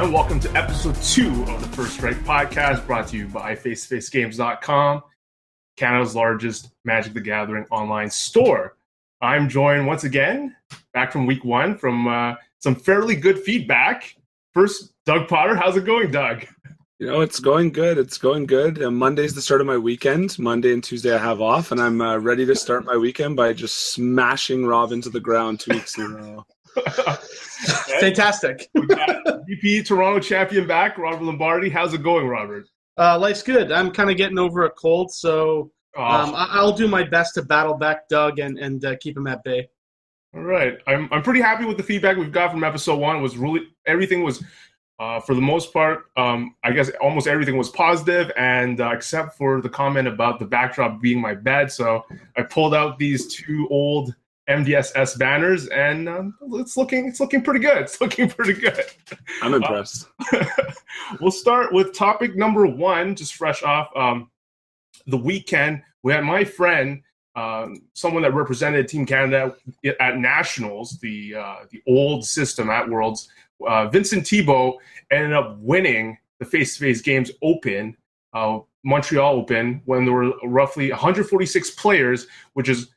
everyone. Welcome to episode two of the First Strike podcast brought to you by FaceToFaceGames.com, Canada's largest Magic the Gathering online store. I'm joined once again, back from week one, from uh, some fairly good feedback. First, Doug Potter. How's it going, Doug? You know, it's going good. It's going good. Uh, Monday's the start of my weekend. Monday and Tuesday I have off, and I'm uh, ready to start my weekend by just smashing Rob into the ground two weeks in a row. Fantastic. GP Toronto champion back, Robert Lombardi. How's it going, Robert? Uh, life's good. I'm kind of getting over a cold, so um, I- will do my best to battle back Doug and and uh, keep him at bay. All right, I'm I'm pretty happy with the feedback we've got from episode one. It was really everything was. Uh, for the most part, um, I guess almost everything was positive, and uh, except for the comment about the backdrop being my bed. So I pulled out these two old MDSS banners, and um, it's looking it's looking pretty good. It's looking pretty good. I'm impressed. Uh, we'll start with topic number one, just fresh off um, the weekend. We had my friend, um, someone that represented Team Canada at Nationals, the uh, the old system at Worlds. Uh, Vincent Thibault ended up winning the face-to-face games Open, uh, Montreal Open, when there were roughly 146 players, which is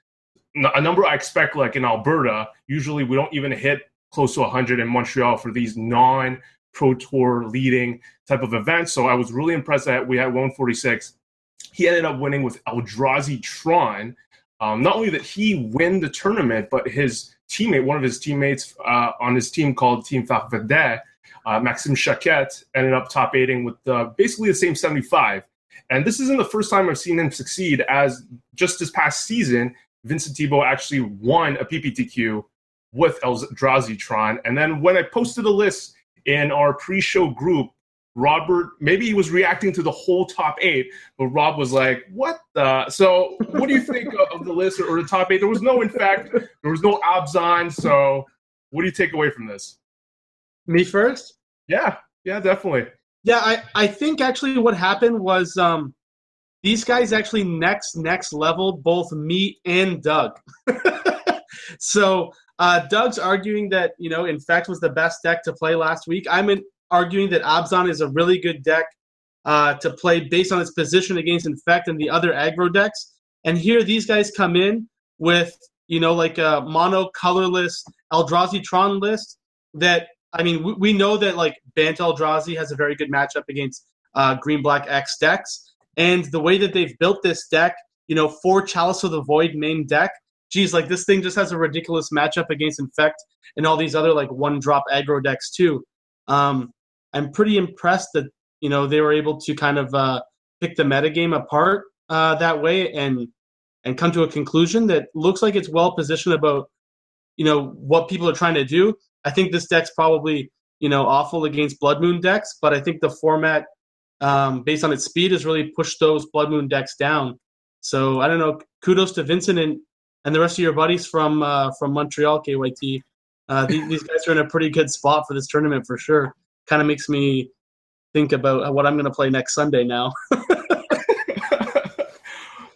a number I expect like in Alberta. Usually we don't even hit close to 100 in Montreal for these non pro tour leading type of events. So I was really impressed that we had 146. He ended up winning with Eldrazi Tron. Um, not only did he win the tournament, but his teammate, one of his teammates uh, on his team called Team Farfadet, uh, Maxime Chaquette, ended up top eighting with uh, basically the same 75. And this isn't the first time I've seen him succeed, as just this past season, Vincent Thibault actually won a PPTQ with Eldrazi Tron. And then when I posted a list in our pre-show group, Robert maybe he was reacting to the whole top eight, but Rob was like, "What the?" So, what do you think of the list or, the top eight? There was no, in fact, there was no Abzan. So, what do you take away from this? Me first? Yeah, yeah, definitely. Yeah, I I think actually what happened was um these guys actually next next level both me and Doug. so uh, Doug's arguing that you know Infect was the best deck to play last week. I'm in, arguing that Abzan is a really good deck uh, to play based on its position against Infect and the other aggro decks. And here these guys come in with you know like a mono colorless Eldrazi Tron list that I mean we, we know that like Bant Eldrazi has a very good matchup against uh, green black X decks. And the way that they've built this deck, you know, for Chalice of the Void main deck, geez, like this thing just has a ridiculous matchup against Infect and all these other like one drop aggro decks too. Um, I'm pretty impressed that you know they were able to kind of uh, pick the metagame apart uh, that way and and come to a conclusion that looks like it's well positioned about you know what people are trying to do. I think this deck's probably you know awful against Blood Moon decks, but I think the format um, based on its speed, has really pushed those Blood Moon decks down. So I don't know. Kudos to Vincent and, and the rest of your buddies from uh, from Montreal, KYT. Uh, these, these, guys are in a pretty good spot for this tournament for sure. Kind of makes me think about what I'm going to play next Sunday now.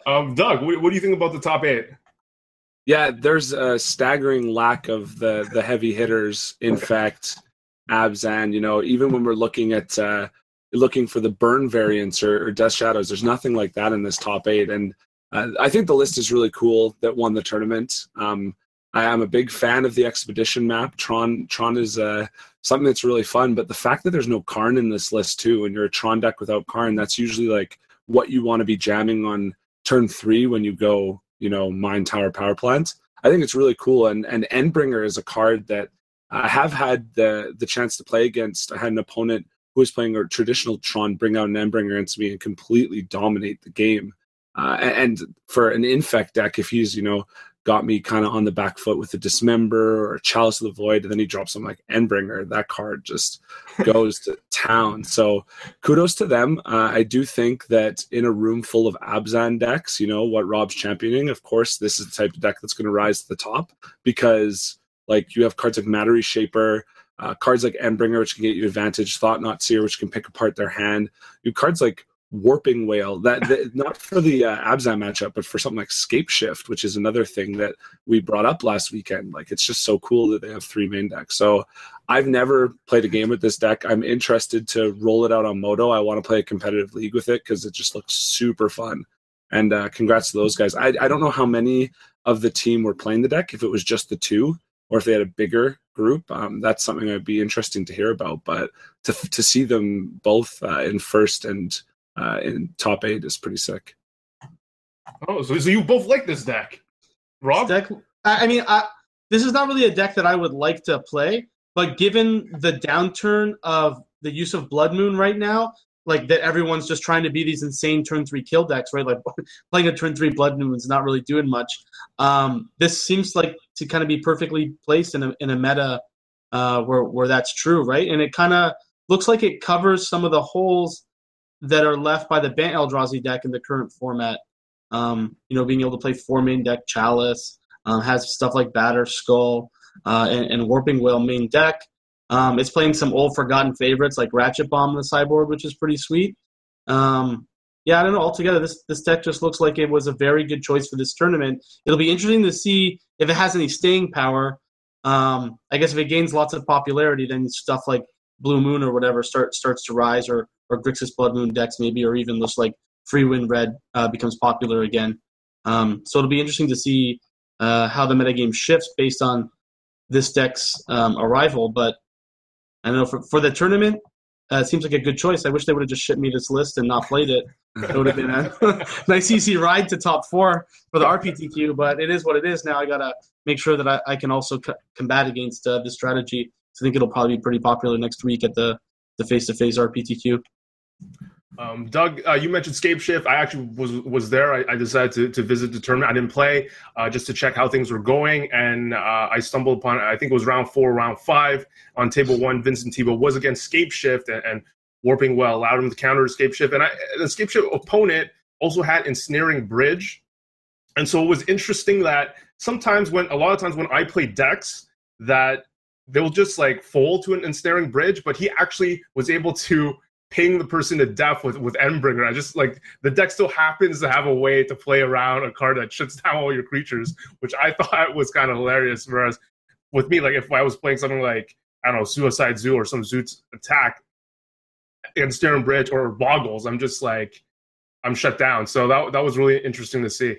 um, Doug, what, what do you think about the top eight? Yeah, there's a staggering lack of the the heavy hitters. In fact, Abzan, you know, even when we're looking at uh, looking for the burn variants or, or Death Shadows. There's nothing like that in this top eight, and uh, I think the list is really cool that won the tournament. Um, I am a big fan of the expedition map. Tron Tron is uh, something that's really fun, but the fact that there's no Karn in this list too, and you're a Tron deck without Karn, that's usually like what you want to be jamming on turn three when you go, you know, mine tower power plant. I think it's really cool, and and Endbringer is a card that I have had the the chance to play against. I had an opponent who was playing a traditional Tron bring out an Endbringer into me and completely dominate the game. Uh, and for an infect deck, if he's you know got me kind of on the back foot with a dismember or chalice of the void, and then he drops something like Endbringer, that card just goes to town. So kudos to them. Uh, I do think that in a room full of Abzan decks, you know what Rob's championing. Of course, this is the type of deck that's going to rise to the top because like you have cards like Matter Reshaper, uh, cards like Endbringer, which can get you advantage, Thought-Knot Seer, which can pick apart their hand. You cards like warping wail that, that not for the uh, abzan matchup but for something like scape shift which is another thing that we brought up last weekend. Like it's just so cool that they have three main decks. So i've never played a game with this deck. I'm interested to roll it out on moto i want to play a competitive league with it because it just looks super fun. And uh, congrats to those guys. I, I don't know how many of the team were playing the deck if it was just the two or if they had a bigger group um, that's something that'd be interesting to hear about but to, to see them both uh, in first and uh, in top eight is pretty sick. Oh, so, so you both like this deck, Rob? This deck, I mean, I, this is not really a deck that I would like to play, but given the downturn of the use of Blood Moon right now, like that everyone's just trying to be these insane turn three kill decks, right? Like playing a turn three Blood Moon is not really doing much. Um, this seems like to kind of be perfectly placed in a in a meta uh, where where that's true, right? And it kind of looks like it covers some of the holes that are left by the Bant Eldrazi deck in the current format. Um, you know, being able to play four main deck Chalice, um, has stuff like Batterskull uh, and, and, Warping Wail main deck. Um, it's playing some old forgotten favorites like Ratchet Bomb on the sideboard, which is pretty sweet. Um, yeah, I don't know. Altogether, this this deck just looks like it was a very good choice for this tournament. It'll be interesting to see if it has any staying power. Um, I guess if it gains lots of popularity, then stuff like Blue Moon or whatever start starts to rise, or or Grixis Blood Moon decks maybe, or even just like Free Freewind Red uh, becomes popular again. Um, so it'll be interesting to see uh, how the metagame shifts based on this deck's um, arrival. But I don't know for for the tournament, uh, seems like a good choice. I wish they would have just shipped me this list and not played it. It would have been a nice easy ride to top four for the RPTQ. But it is what it is now. I gotta make sure that I, I can also combat against uh, this strategy. So I think it'll probably be pretty popular next week at the the face to face RPTQ. Um, Doug, uh, you mentioned Scape Shift. I actually was was there. I, I decided to, to visit the tournament. I didn't play uh, just to check how things were going, and uh, I stumbled upon. I think it was round four, round five on table one. Vincent Thibault was against Scape Shift, and, and Warping Wail allowed him to counter Scape Shift, and I, the Scape Shift opponent also had ensnaring bridge, and so it was interesting that sometimes when a lot of times when I play decks that they'll just like fold to an ensnaring bridge, but he actually was able to ping the person to death with with Endbringer. I just like the deck still happens to have a way to play around a card that shuts down all your creatures, which I thought was kind of hilarious. Whereas with me, like if I was playing something like I don't know Suicide Zoo or some Zoot's attack and Stern Bridge or Boggles, I'm just like I'm shut down. So that that was really interesting to see.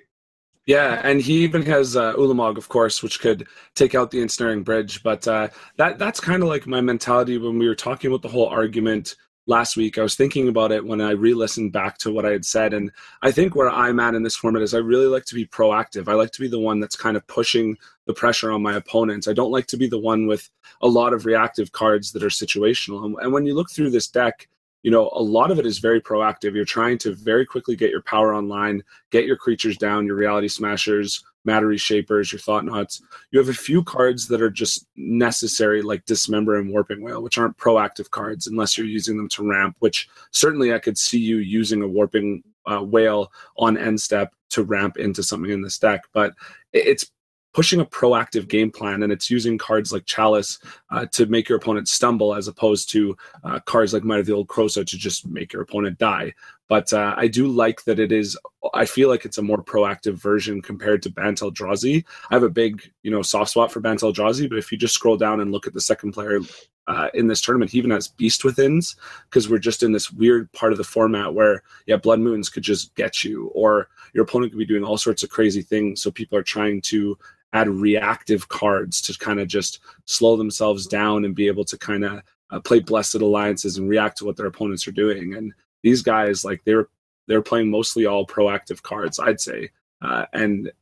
Yeah, and he even has uh, Ulamog, of course, which could take out the ensnaring bridge. But uh, that that's kind of like my mentality when we were talking about the whole argument last week. I was thinking about it when I re listened back to what I had said. And I think where I'm at in this format is I really like to be proactive. I like to be the one that's kind of pushing the pressure on my opponents. I don't like to be the one with a lot of reactive cards that are situational. And, when you look through this deck, you know, a lot of it is very proactive. You're trying to very quickly get your power online, get your creatures down, your reality smashers, matter Shapers, your Thought-Knots. You have a few cards that are just necessary, like Dismember and Warping Wail, which aren't proactive cards unless you're using them to ramp, which certainly I could see you using a Warping uh, Wail on end step to ramp into something in this deck. But it's pushing a proactive game plan and it's using cards like Chalice uh, to make your opponent stumble as opposed to uh, cards like Might of the Old Krosa to just make your opponent die. But uh, I do like that it is. I feel like it's a more proactive version compared to Bant Eldrazi. I have a big, you know, soft spot for Bant Eldrazi, but if you just scroll down and look at the second player uh, in this tournament, he even has Beast Withins because we're just in this weird part of the format where, yeah, Blood Moons could just get you, or your opponent could be doing all sorts of crazy things. So people are trying to add reactive cards to kind of just slow themselves down and be able to kind of uh, play blessed alliances and react to what their opponents are doing. And these guys, like they're they're playing mostly all proactive cards, I'd say, uh, and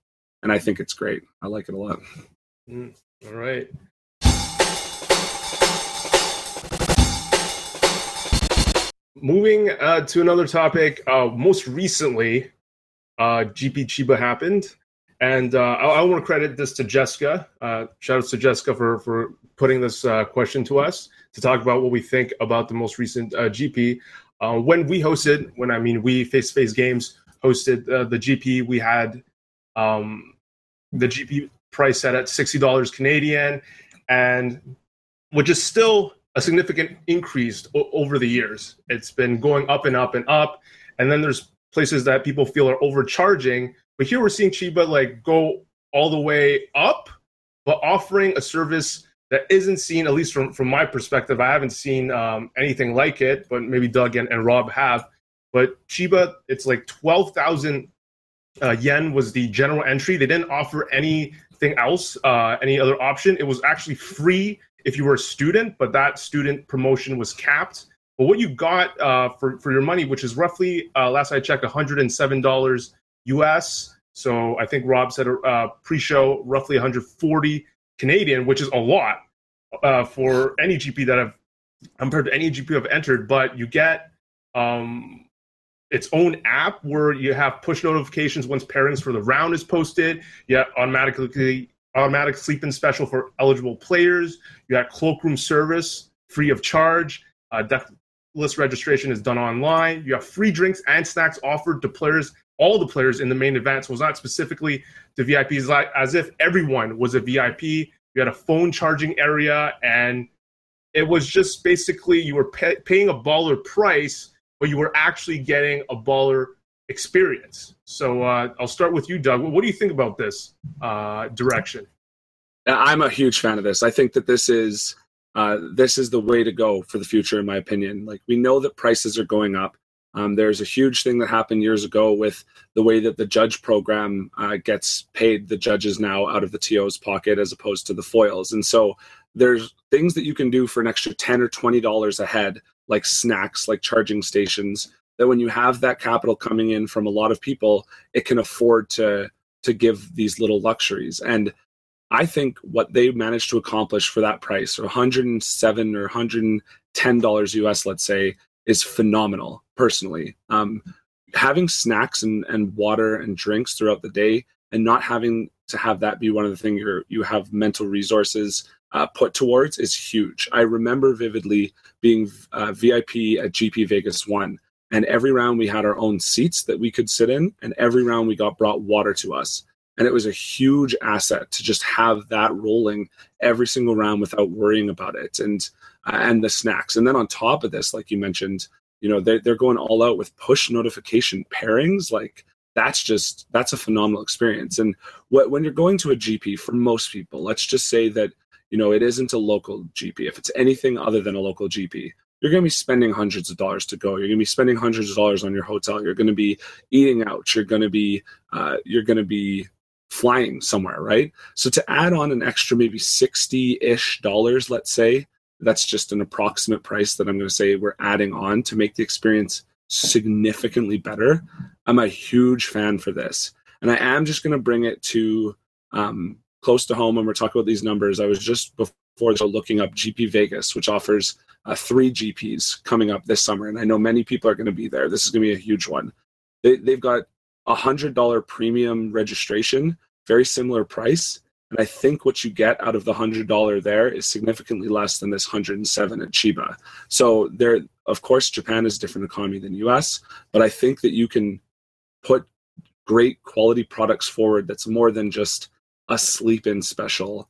and I think it's great. I like it a lot. Mm, all right. Moving uh, to another topic, uh, most recently, uh, GP Chiba happened. And uh, I, I want to credit this to Jessica. Uh, shout out to Jessica for for putting this question to us to talk about what we think about the most recent GP. Uh, when we hosted, when I mean we face to face games hosted uh, the GP, we had um, the GP price set at sixty dollars Canadian, and which is still a significant increase o- over the years. It's been going up and up and up, and then there's places that people feel are overcharging. But here we're seeing Chiba like go all the way up, but offering a service that isn't seen, at least from, from my perspective. I haven't seen um, anything like it, but maybe Doug and, and Rob have. But Chiba, it's like 12,000 uh, yen was the general entry. They didn't offer anything else, uh, any other option. It was actually free if you were a student, but that student promotion was capped. But what you got uh, for, for your money, which is roughly, uh, last I checked, $107 US. So I think Rob said uh, pre show roughly 140 Canadian, which is a lot uh, for any GP that I've compared to any GP I've entered. But you get um, its own app where you have push notifications once pairings for the round is posted. You have automatically automatic sleep in special for eligible players. You got cloakroom service free of charge. Uh, deck list registration is done online. You have free drinks and snacks offered to players, all the players in the main event. So it's not specifically the VIPs, like as if everyone was a VIP. You had a phone charging area, and it was just basically you were pay- paying a baller price, but you were actually getting a baller experience. So uh, I'll start with you, Doug. What do you think about this uh, direction? I'm a huge fan of this. I think that this is uh, this is the way to go for the future, in my opinion. Like we know that prices are going up. Um, there's a huge thing that happened years ago with the way that the judge program uh, gets paid the judges now out of the TO's pocket as opposed to the foils. And so there's things that you can do for an extra 10 or $20 a head, like snacks, like charging stations, that when you have that capital coming in from a lot of people, it can afford to to give these little luxuries. And I think what they managed to accomplish for that price, or 107 or 110 dollars US, let's say, is phenomenal. Personally, um, having snacks and, and water and drinks throughout the day, and not having to have that be one of the things you you have mental resources uh, put towards is huge. I remember vividly being uh, VIP at GP Vegas One and every round we had our own seats that we could sit in and every round we got brought water to us and it was a huge asset to just have that rolling every single round without worrying about it and and the snacks and then on top of this like you mentioned you know they're, they're going all out with push notification pairings like that's just that's a phenomenal experience and when you're going to a gp for most people let's just say that you know it isn't a local gp if it's anything other than a local gp you're going to be spending hundreds of dollars to go. You're going to be spending hundreds of dollars on your hotel. You're going to be eating out. You're going to be uh, you're going to be flying somewhere, right? So to add on an extra maybe sixty ish dollars, let's say that's just an approximate price that I'm going to say we're adding on to make the experience significantly better. I'm a huge fan for this, and I am just going to bring it to um, close to home when we're talking about these numbers. I was just before looking up GP Vegas, which offers uh, three GPs coming up this summer, and I know many people are going to be there. This is going to be a huge one. They, they've got a hundred dollar premium registration, very similar price, and I think what you get out of the hundred dollar there is significantly less than this hundred and seven at Chiba. So there, of course, Japan is a different economy than U.S., but I think that you can put great quality products forward that's more than just a sleep in special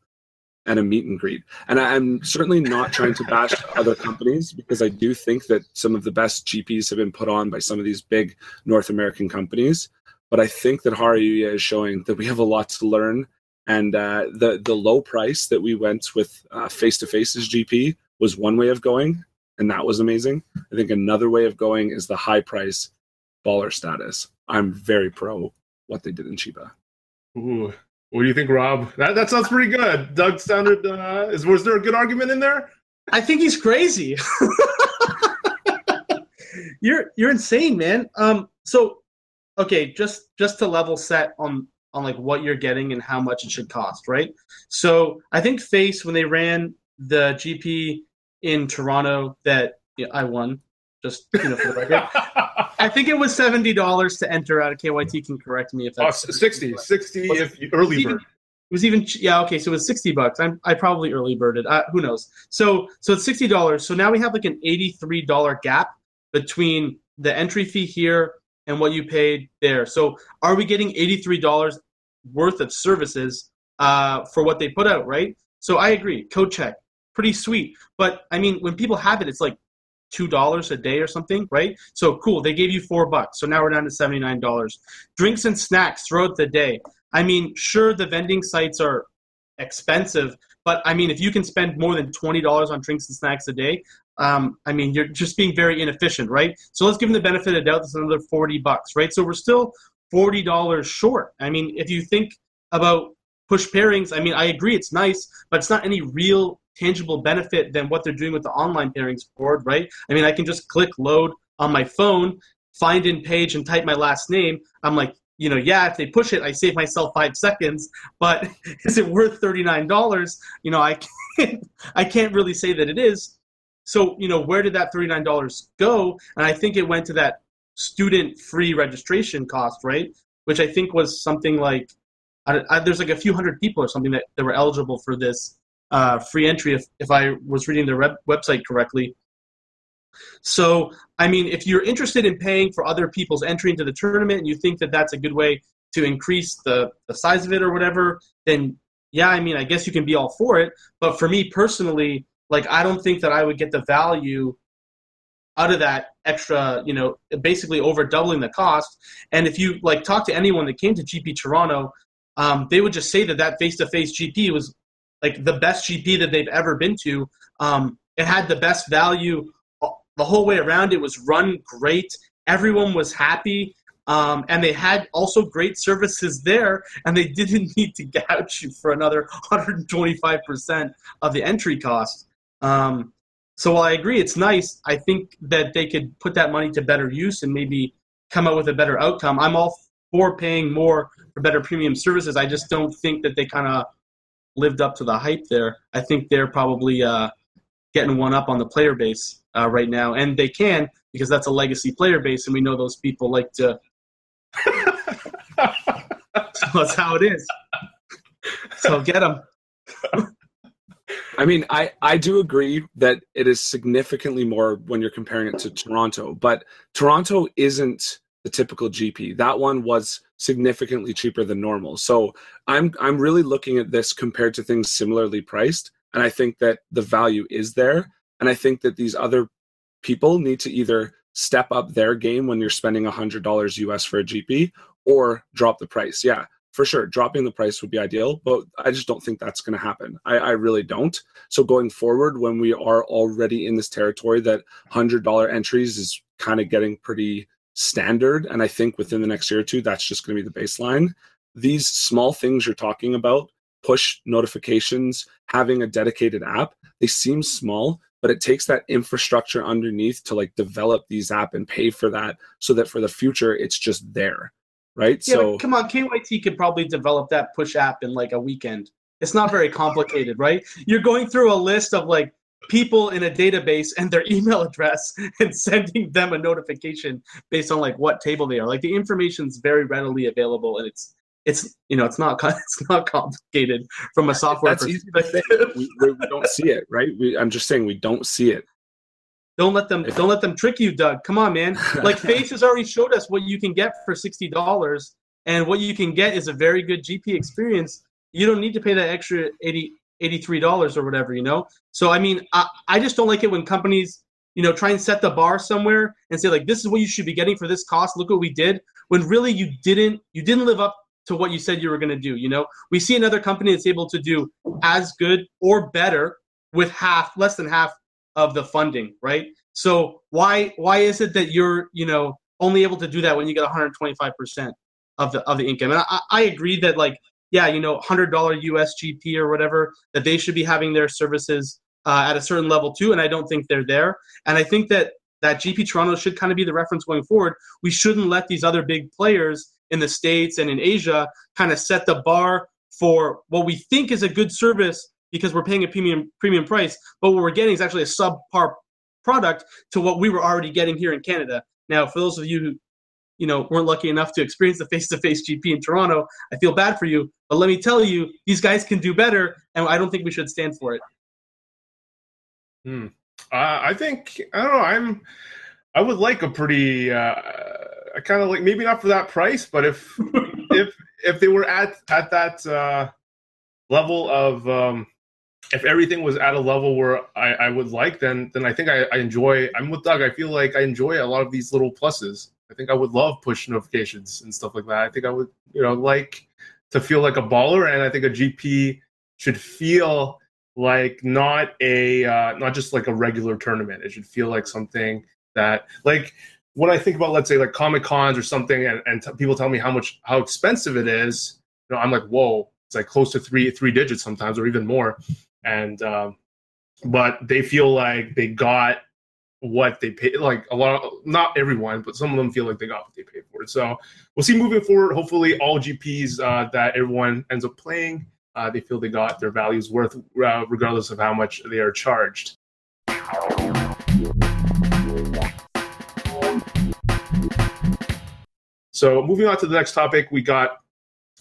and a meet and greet. And I'm certainly not trying to bash other companies because I do think that some of the best GPs have been put on by some of these big North American companies. But I think that Hareruya is showing that we have a lot to learn. And uh, the the low price that we went with face to faces GP was one way of going, and that was amazing. I think another way of going is the high price baller status. I'm very pro what they did in Chiba. Ooh, what do you think, Rob? That that sounds pretty good. Doug sounded. Uh, is was there a good argument in there? I think he's crazy. you're you're insane, man. Um, so okay, just just to level set on on like what you're getting and how much it should cost, right? So I think Face when they ran the GP in Toronto that yeah, I won, just you know for the record. I think it was seventy dollars to enter out of KYT. Can correct me if that's oh, 60, 60 if you, early bird. It was even yeah okay so it was sixty bucks. I'm I probably early birded. Uh, who knows? So so it's sixty dollars. So now we have like an eighty three dollar gap between the entry fee here and what you paid there. So are we getting eighty three dollars worth of services uh, for what they put out? Right. So I agree. Code check, pretty sweet. But I mean, when people have it, it's like two dollars a day or something, right? So cool, they gave you four bucks. So now we're down to seventy nine dollars. Drinks and snacks throughout the day. I mean, sure, the vending sites are expensive, but I mean, if you can spend more than twenty dollars on drinks and snacks a day, um, I mean, you're just being very inefficient, right? So let's give them the benefit of doubt. That's another forty bucks, right? So we're still forty dollars short. I mean, if you think about push pairings, I mean, I agree it's nice, but it's not any real tangible benefit than what they're doing with the online pairings board, right? I mean, I can just click load on my phone, find in page, and type my last name. I'm like, you know, yeah, if they push it, I save myself five seconds. But is it worth thirty nine dollars? You know, I can't, I can't really say that it is. So, you know, where did that thirty nine dollars go? And I think it went to that student free registration cost, right? Which I think was something like I, I, there's like a few hundred people or something that, that were eligible for this uh, free entry if, if I was reading their web, website correctly. So, I mean, if you're interested in paying for other people's entry into the tournament and you think that that's a good way to increase the, the size of it or whatever, then yeah, I mean, I guess you can be all for it. But for me personally, like, I don't think that I would get the value out of that extra, you know, basically over doubling the cost. And if you like talk to anyone that came to GP Toronto, um, they would just say that that face-to-face GP was like the best GP that they've ever been to. Um, it had the best value the whole way around. It was run great. Everyone was happy. Um, and they had also great services there, and they didn't need to gouge you for another 125% of the entry cost. Um, so while I agree it's nice, I think that they could put that money to better use and maybe come out with a better outcome. I'm all for paying more for better premium services. I just don't think that they kind of lived up to the hype there. I think they're probably uh, getting one up on the player base uh, right now, and they can because that's a legacy player base, and we know those people like to. so that's how it is. So get them. I mean, I, I do agree that it is significantly more when you're comparing it to Toronto, but Toronto isn't the typical GP. That one was significantly cheaper than normal. So I'm I'm really looking at this compared to things similarly priced, and I think that the value is there. And I think that these other people need to either step up their game when you're spending $100 US for a GP or drop the price. Yeah, for sure, dropping the price would be ideal, but I just don't think that's going to happen. I, I, really don't. So going forward, when we are already in this territory that $100 entries is kind of getting pretty standard. And I think within the next year or two, that's just going to be the baseline. These small things you're talking about, push notifications, having a dedicated app, they seem small, but it takes that infrastructure underneath to like develop these app and pay for that so that for the future it's just there. Right. Yeah, so come on, KYT could probably develop that push app in like a weekend. It's not very complicated, right? You're going through a list of like people in a database and their email address and sending them a notification based on like what table they are. Like the information's very readily available and it's it's you know it's not it's not complicated from a software That's perspective. we, we, don't see it, right? We, I'm just saying we don't see it. Don't let them don't let them trick you, Doug. Come on, man. Like Face has already showed us what you can get for sixty dollars, and what you can get is a very good GP experience. You don't need to pay that extra 80 $83 or whatever, you know? So, I mean, I, I just don't like it when companies, you know, try and set the bar somewhere and say, like, this is what you should be getting for this cost. Look what we did. When really you didn't, you didn't live up to what you said you were going to do, you know? We see another company that's able to do as good or better with half, less than half of the funding, right? So why why is it that you're, you know, only able to do that when you get 125% of the of the income? And I, I agree that like yeah, you know, hundred dollar USGP or whatever, that they should be having their services uh, at a certain level too. And I don't think they're there. And I think that that GP Toronto should kind of be the reference going forward. We shouldn't let these other big players in the states and in Asia kind of set the bar for what we think is a good service because we're paying a premium premium price, but what we're getting is actually a subpar product to what we were already getting here in Canada. Now, for those of you who you know weren't lucky enough to experience the face-to-face GP in Toronto, I feel bad for you. But let me tell you, these guys can do better, and I don't think we should stand for it. Hmm. Uh, I think I don't know. I'm. I would like a pretty. Uh, I kind of like maybe not for that price, but if if if they were at at that uh, level of um, if everything was at a level where I, I would like, then then I think I, I enjoy. I'm with Doug. I feel like I enjoy a lot of these little pluses. I think I would love push notifications and stuff like that. I think I would, you know, like to feel like a baller, and I think a GP should feel like not a uh, not just like a regular tournament. It should feel like something that like when I think about let's say like comic cons or something, and, and t- people tell me how much how expensive it is, you know, I'm like, whoa, it's like close to three three digits sometimes or even more, and um, but they feel like they got what they paid like a lot of, not everyone but some of them feel like they got what they paid for it. So we'll see moving forward. Hopefully all gps uh, that everyone ends up playing uh, they feel they got their values worth uh, regardless of how much they are charged. So moving on to the next topic we got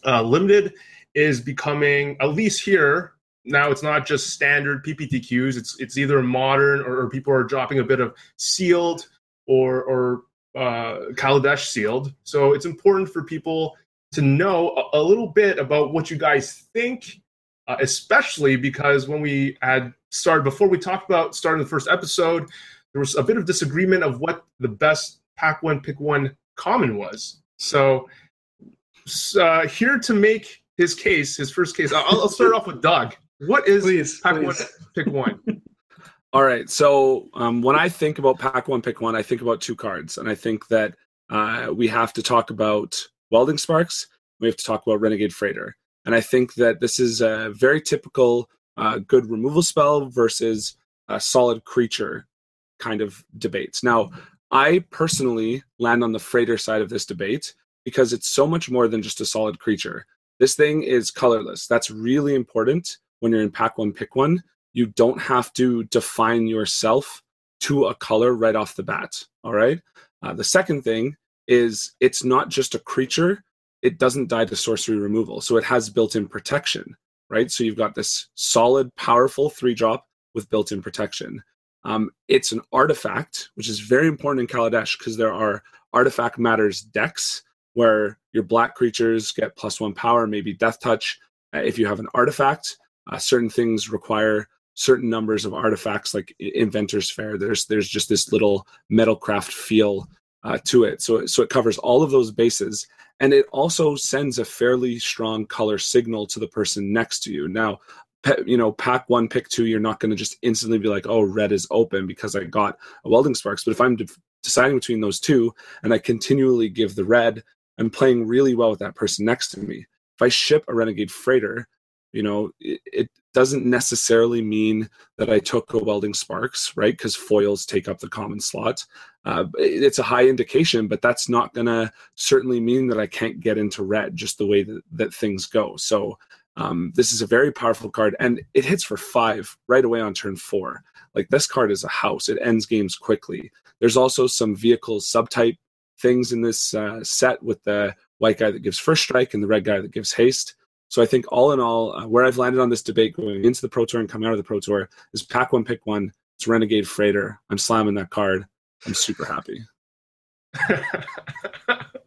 uh, limited is becoming at least here now it's not just standard PPTQs. It's it's either modern or, or people are dropping a bit of sealed or or uh, Kaladesh sealed. So it's important for people to know a, a little bit about what you guys think, uh, especially because when we had started before we talked about starting the first episode, there was a bit of disagreement of what the best pack one pick one common was. So uh, here to make his case, his first case, I'll, I'll start off with Doug. What is Please, pack please. one pick one? All right. So um, when I think about pack one, pick one, I think about two cards, and I think that uh, we have to talk about welding sparks. We have to talk about renegade freighter, and I think that this is a very typical uh, good removal spell versus a solid creature kind of debates. Now, I personally land on the freighter side of this debate because it's so much more than just a solid creature. This thing is colorless. That's really important when you're in pack one, pick one. You don't have to define yourself to a color right off the bat. All right. Uh, the second thing is it's not just a creature, it doesn't die to sorcery removal. So it has built in protection, right? So you've got this solid, powerful three drop with built in protection. Um, it's an artifact, which is very important in Kaladesh because there are artifact matters decks where your black creatures get plus one power, maybe death touch. Uh, if you have an artifact, uh, certain things require certain numbers of artifacts, like Inventor's Fair. There's there's just this little metalcraft feel uh, to it. So so it covers all of those bases, and it also sends a fairly strong color signal to the person next to you. Now, you know, pack one, pick two, you're not going to just instantly be like, oh, red is open because I got a welding sparks. But if I'm de- deciding between those two, and I continually give the red, I'm playing really well with that person next to me. If I ship a renegade freighter, you know, it, it doesn't necessarily mean that I took a welding sparks, right? Because foils take up the common slot. Uh, it's a high indication, but that's not going to certainly mean that I can't get into red just the way that, that things go. So um, this is a very powerful card, and it hits for five right away on turn four. Like this card is a house; it ends games quickly. There's also some vehicle subtype things in this uh, set with the white guy that gives first strike and the red guy that gives haste. So I think all in all, uh, where I've landed on this debate going into the Pro Tour and coming out of the Pro Tour is pack one, pick one. It's Renegade Freighter. I'm slamming that card. I'm super happy.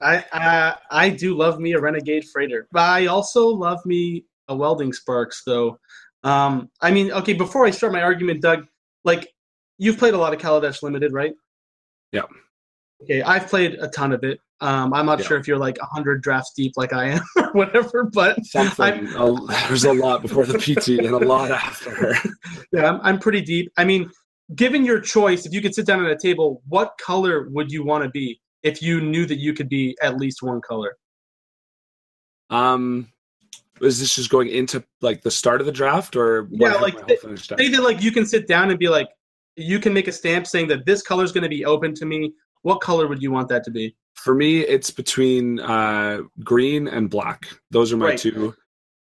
I, I I do love me a renegade freighter, but I also love me a welding sparks. Though, um, I mean, okay. Before I start my argument, Doug, like you've played a lot of Kaladesh Limited, right? Yeah. Okay, I've played a ton of it. Um, I'm not Yeah. sure if you're like hundred drafts deep, like I am, or whatever. But Something. there's a lot before the PT and a lot after. yeah, I'm, I'm pretty deep. I mean, given your choice, if you could sit down at a table, what color would you want to be if you knew that you could be at least one color? Um, is this just going into like the start of the draft or Yeah, like, my whole finished deck? say that like you can sit down and be like you can make a stamp saying that this color is going to be open to me what color would you want that to be For me, it's between uh, green and black. Those are my Right. two,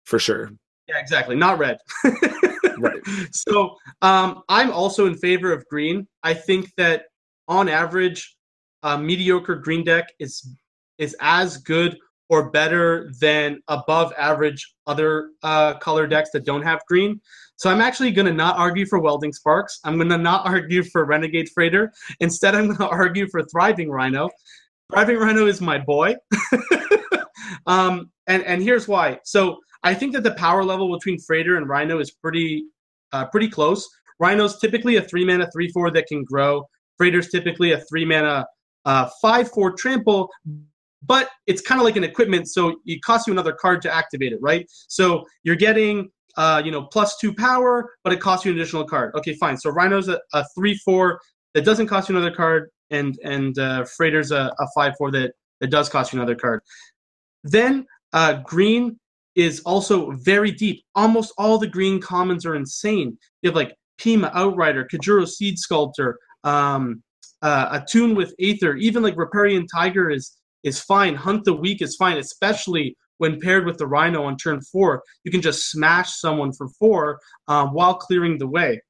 for sure. yeah exactly not red Right. so um, i'm also in favor of green i think that on average a mediocre green deck is is as good or better than above average other uh, color decks that don't have green. So i'm actually going to not argue for welding sparks. I'm going to not argue for renegade freighter. Instead i'm going to argue for thriving rhino. Thriving rhino is my boy. Um, and and here's why. So I think that the power level between Freighter and Rhino is pretty uh, pretty close. Rhino's typically a three mana three four that can grow. Freighter's typically a three mana uh, five four trample, but it's kind of like an equipment, so it costs you another card to activate it, right? So you're getting uh, you know plus two power, but it costs you an additional card. Okay, fine. So Rhino's a, a three four that doesn't cost you another card, and and uh, Freighter's a, a five four that that does cost you another card. Then uh, green is also very deep. Almost all the green commons are insane. You have like Peema, Outrider, Kujar Seedsculptor, um, uh, Attune with Aether, even like Riparian Tiger is is fine. Hunt the Weak is fine, especially when paired with the Rhino on turn four. You can just smash someone for four um, while clearing the way.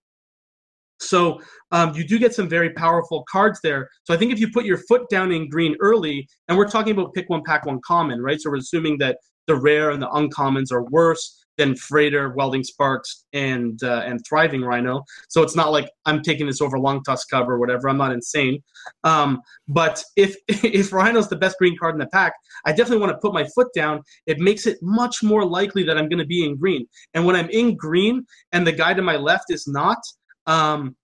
So um, you do get some very powerful cards there. So I think if you put your foot down in green early, and we're talking about pick one, pack one common, right? So we're assuming that the rare and the uncommons are worse than Freighter, Welding Sparks, and uh, and Thriving Rhino. So it's not like I'm taking this over Long Longtusk cub or whatever. I'm not insane. Um, but if if Rhino's the best green card in the pack, I definitely want to put my foot down. It makes it much more likely that I'm going to be in green. And when I'm in green and the guy to my left is not, um,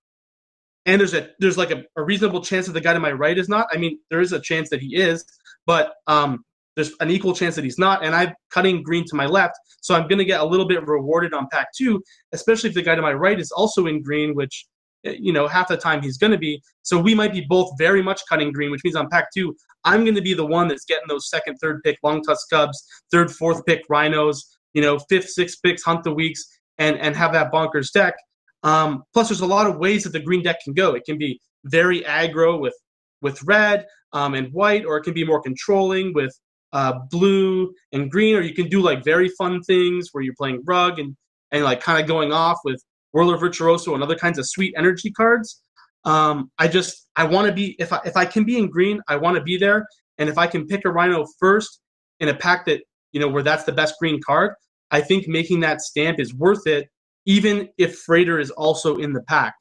and there's a there's like a, a, reasonable chance that the guy to my right is not. I mean, there is a chance that he is, but um, there's an equal chance that he's not, and I'm cutting green to my left, so I'm going to get a little bit rewarded on pack two, especially if the guy to my right is also in green, which eh, you know half the time he's going to be. So we might be both very much cutting green, which means on pack two, I'm going to be the one that's getting those second, third pick Longtusk Cubs, third, fourth pick Rhinos, you know, fifth, sixth picks Hunt the Weaks, and and have that bonkers deck. Um, plus, there's a lot of ways that the green deck can go. It can be very aggro with with red um, and white, or it can be more controlling with uh, blue and green, or you can do like very fun things where you're playing rug and and like kind of going off with Whirler Virtuoso and other kinds of sweet energy cards. Um, I just I want to be if I if I can be in green, I want to be there, and if I can pick a Rhino first in a pack that you know where that's the best green card, I think making that stamp is worth it, even if Freighter is also in the pack.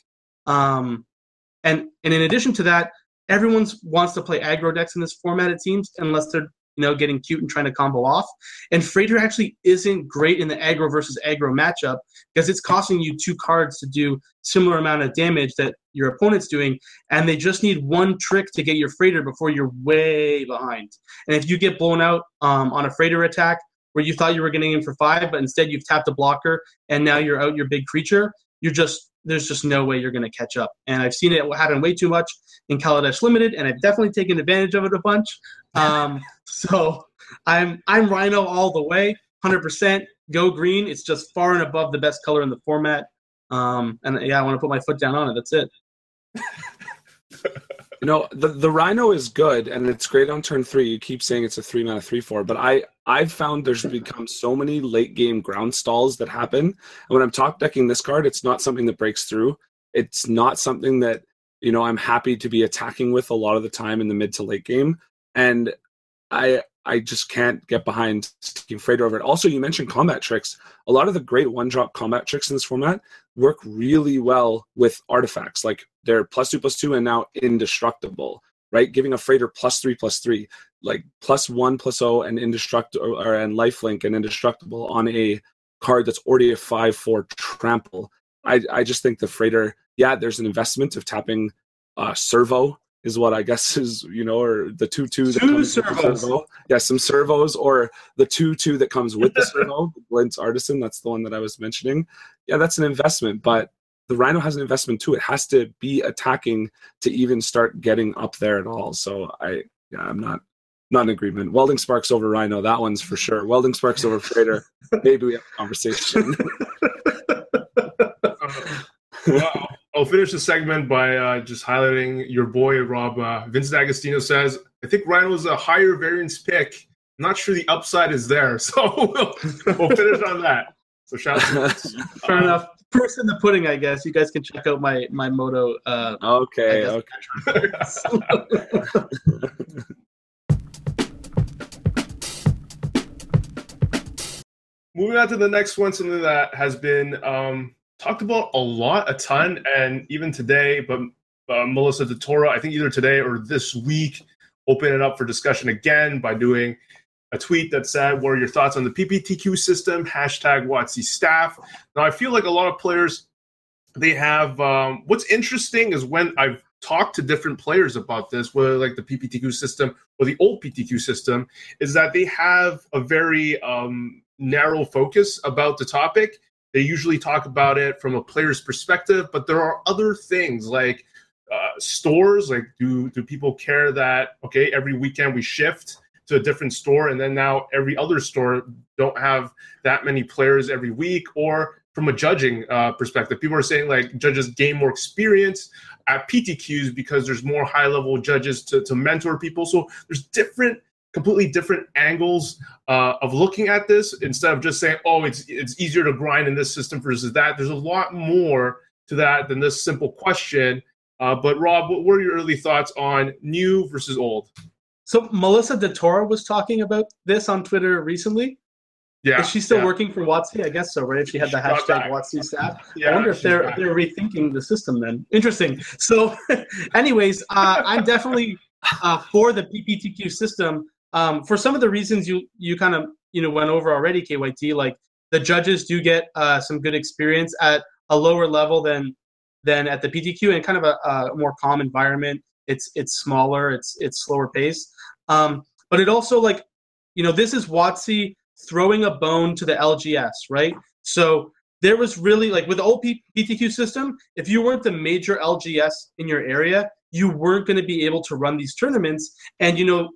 Um, and and in addition to that, everyone wants to play aggro decks in this format. It seems, unless they're you know, getting cute and trying to combo off. And Freighter actually isn't great in the aggro versus aggro matchup because it's costing you two cards to do similar amount of damage that your opponent's doing, and they just need one trick to get your Freighter before you're way behind. And if you get blown out um, on a Freighter attack where you thought you were getting in for five, but instead you've tapped a blocker and now you're out your big creature, you're just there's just no way you're going to catch up. And I've seen it happen way too much in Kaladesh Limited, and I've definitely taken advantage of it a bunch. Um, so I'm I'm Rhino all the way, 100%. Go green. It's just far and above the best color in the format. Um, and yeah, I want to put my foot down on it. That's it. you know, the the Rhino is good, and it's great on turn three. You keep saying it's a three mana three four, but I I've found there's become so many late game ground stalls that happen. And when I'm top decking this card, it's not something that breaks through. It's not something that you know I'm happy to be attacking with a lot of the time in the mid to late game and I I just can't get behind Team Freighter over it. Also, you mentioned combat tricks. A lot of the great one drop combat tricks in this format work really well with artifacts. Like they're plus two plus two and now indestructible, right? Giving a freighter plus three plus three, like plus one plus O and indestructible or and lifelink and indestructible on a card that's already a five four trample. I I just think the freighter, yeah, there's an investment of tapping uh, servo is what I guess is you know, or the two two that two comes servos. with the servo. Yeah, some servos, or the two two that comes with the servo. Blintz Artisan, that's the one that I was mentioning. Yeah, that's an investment, but the Rhino has an investment too. It has to be attacking to even start getting up there at all. So I, yeah, I'm not not in agreement. Welding Sparks over Rhino, that one's for sure. Welding Sparks over Freighter. Maybe we have a conversation. wow. I'll finish the segment by uh, just highlighting your boy Rob. Uh, Vincent Agostino says, "I think Rhino is a higher variance pick. I'm not sure the upside is there, so we'll, we'll finish on that." So shout out. To Fair enough. Proof in the pudding, I guess. You guys can check out my my moto. Uh, okay. Okay. Moving on to the next one, something that has been um, talked about a lot, a ton, and even today. But uh, Melissa DeTora, I think either today or this week, opened it up for discussion again by doing a tweet that said, "What are your thoughts on the PPTQ system?" Hashtag WotC staff. Now, I feel like a lot of players they have um, what's interesting is when I've talked to different players about this, whether like the PPTQ system or the old PTQ system, is that they have a very um, narrow focus about the topic. They usually talk about it from a player's perspective, but there are other things like uh, stores. Like, do do people care that okay, every weekend we shift to a different store, and then now every other store don't have that many players every week, or from a judging uh, perspective. People are saying like judges gain more experience at PTQs because there's more high level judges to, to mentor people. So there's different, completely different angles uh, of looking at this instead of just saying, oh, it's it's easier to grind in this system versus that. There's a lot more to that than this simple question. Uh, but Rob, what were your early thoughts on new versus old? So Melissa DeTora was talking about this on Twitter recently. Yeah. Is she still yeah. working for WotC? I guess so, right? If she had the hashtag WotC staff. Yeah, I wonder if they're they're rethinking the system then. Interesting. So, anyways, uh, I'm definitely uh, for the PPTQ system um, for some of the reasons you you kind of you know went over already. KYT like the judges do get uh, some good experience at a lower level than than at the PTQ and kind of a, a more calm environment. It's it's smaller. It's it's slower pace. Um, but it also like you know this is WotC throwing a bone to the LGS, right? So there was really like with the old PTQ system, if you weren't the major LGS in your area, you weren't going to be able to run these tournaments. And you know,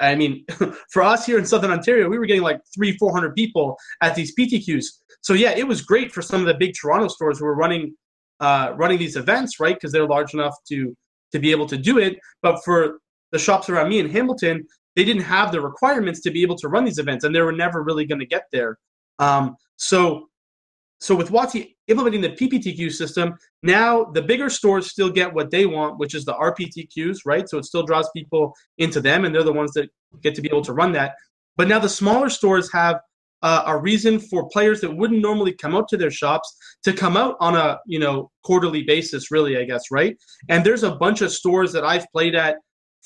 I mean, for us here in Southern Ontario, we were getting like three, four hundred people at these PTQs. So yeah, it was great for some of the big Toronto stores who were running uh, running these events, right? Because they're large enough to to be able to do it. But for the shops around me in Hamilton, they didn't have the requirements to be able to run these events, and they were never really going to get there. Um, so, so with WotC implementing the PPTQ system, now the bigger stores still get what they want, which is the RPTQs, right? So it still draws people into them, and they're the ones that get to be able to run that. But now the smaller stores have uh, a reason for players that wouldn't normally come out to their shops to come out on a you know quarterly basis, really, I guess, right? And there's a bunch of stores that I've played at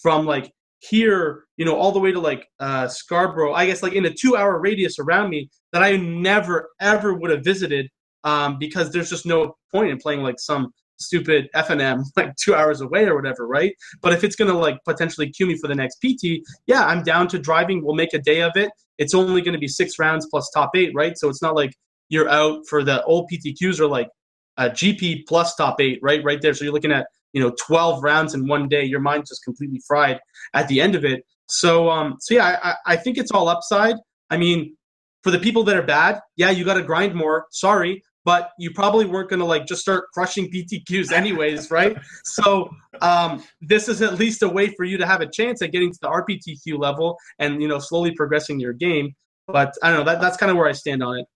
from like here, you know, all the way to like uh, Scarborough, I guess like in a two hour radius around me that I never ever would have visited um, because there's just no point in playing like some stupid FNM like two hours away or whatever, right? But if it's gonna like potentially cue me for the next PT, yeah, I'm down to driving. We'll make a day of it. It's only gonna be six rounds plus top eight, right? So it's not like you're out for the old PTQs or like a GP plus top eight, right? Right there. So you're looking at you know 12 rounds in one day your mind's just completely fried at the end of it. So um so yeah i i think it's all upside. I mean for the people that are bad yeah you got to grind more sorry but you probably weren't going to like just start crushing ptqs anyways right? So um this is at least a way for you to have a chance at getting to the rptq level and you know slowly progressing your game. But i don't know that that's kind of where i stand on it.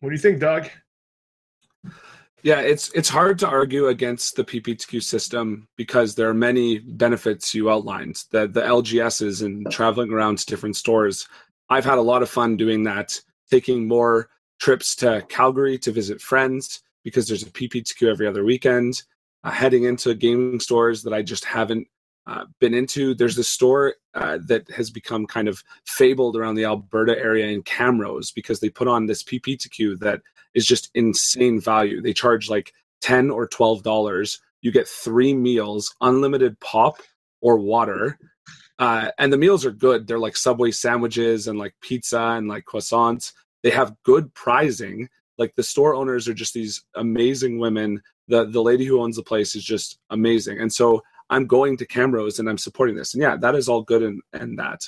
What do you think doug yeah, it's it's hard to argue against the PPTQ system because there are many benefits you outlined. The the LGSs and traveling around to different stores. I've had a lot of fun doing that, taking more trips to Calgary to visit friends because there's a PPTQ every other weekend. Uh, heading into gaming stores that I just haven't uh, been into. There's this store uh, that has become kind of fabled around the Alberta area in Camrose because they put on this PPTQ that is just insane value. They charge like 10 or 12 dollars. You get three meals, unlimited pop or water. Uh, and the meals are good. They're like Subway sandwiches and like pizza and like croissants. They have good pricing. Like the store owners are just these amazing women. The the lady who owns the place is just amazing. And so I'm going to Camrose and I'm supporting this. And yeah, that is all good and, and that.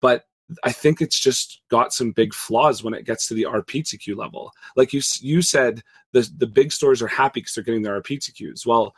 But I think it's just got some big flaws when it gets to the RPTQ level. Like you you said, the the big stores are happy because they're getting their RPTQs. Well,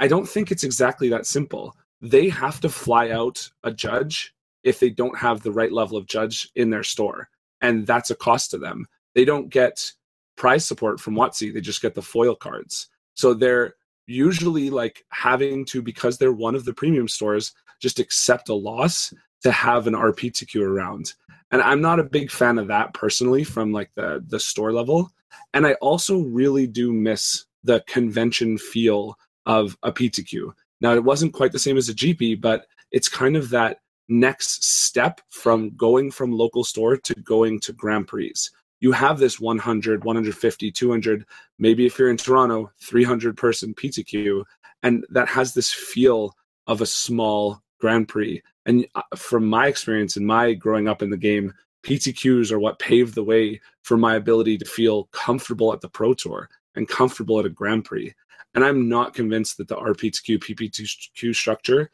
I don't think it's exactly that simple. They have to fly out a judge if they don't have the right level of judge in their store, and that's a cost to them. They don't get prize support from WotC; they just get the foil cards. So they're usually like having to because they're one of the premium stores just accept a loss to have an RPTQ around. And I'm not a big fan of that personally from like the the store level. And I also really do miss the convention feel of a PTQ. Now it wasn't quite the same as a GP, but it's kind of that next step from going from local store to going to Grand Prix. you have this 100, 150, 200, maybe if you're in Toronto, 300 person PTQ, and that has this feel of a small Grand Prix. And uh, from my experience and my growing up in the game, PTQs are what paved the way for my ability to feel comfortable at the Pro Tour and comfortable at a Grand Prix. And I'm not convinced that the RPTQ PPTQ structure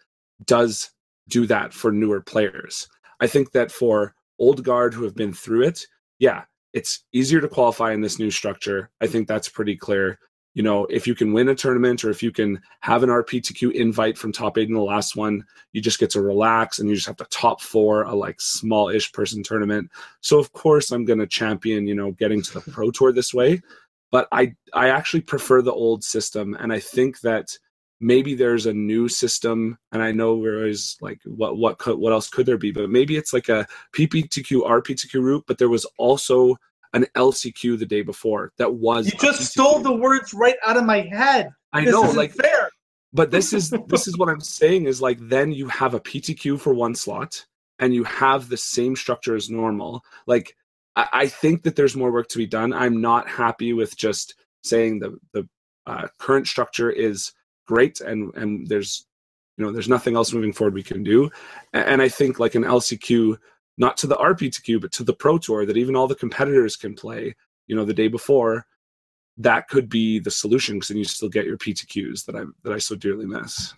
does do that for newer players. I think that for old guard who have been through it, yeah, it's easier to qualify in this new structure. I think that's pretty clear. You know, if you can win a tournament or if you can have an RPTQ invite from top eight in the last one, you just get to relax and you just have to top four a like small ish person tournament. So, of course, I'm to champion, you know, getting to the Pro Tour this way. But I, I actually prefer the old system. And I think that maybe there's a new system and i know we're always like what what could what else could there be but maybe it's like a pptq rptq route but there was also an lcq the day before that was you just stole the words right out of my head. I this know like fair. but this is this is what i'm saying is like then you have a ptq for one slot and you have the same structure as normal. Like i, I think that there's more work to be done. I'm not happy with just saying the the uh, current structure is great and and there's you know there's nothing else moving forward we can do. And i think like an lcq not to the rptq but to the pro tour that even all the competitors can play you know the day before that could be the solution because then you still get your ptqs that i that i so dearly miss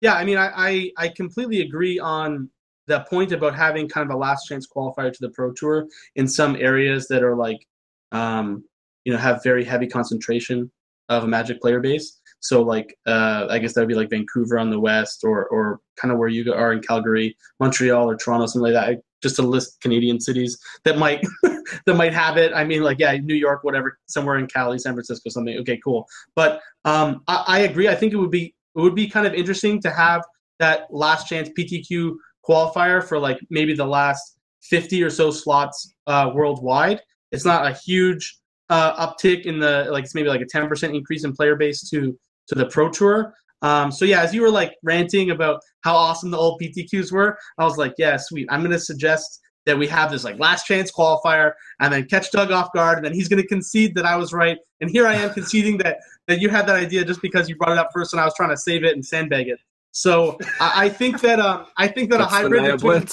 Yeah, I mean, I, I, I completely agree on that point about having kind of a last chance qualifier to the Pro Tour in some areas that are like, um, you know, have very heavy concentration of a Magic player base. So like, uh, I guess that would be like Vancouver on the west, or or kind of where you are in Calgary, Montreal, or Toronto, something like that. Just to list Canadian cities that might that might have it. I mean, like yeah, New York, whatever, somewhere in Cali, San Francisco, something. Okay, cool. But um, I, I agree. I think it would be it would be kind of interesting to have that last chance PTQ qualifier for like maybe the last 50 or so slots uh, worldwide. It's not a huge uh, uptick in the like it's maybe like a 10% increase in player base to to the pro tour. Um, so yeah, as you were like ranting about how awesome the old PTQs were, I was like, yeah, sweet. I'm gonna suggest that we have this like last chance qualifier and then catch Doug off guard and then he's gonna concede that I was right. And here I am conceding that that you had that idea just because you brought it up first and I was trying to save it and sandbag it. So I, I think that um, I think that That's a hybrid between,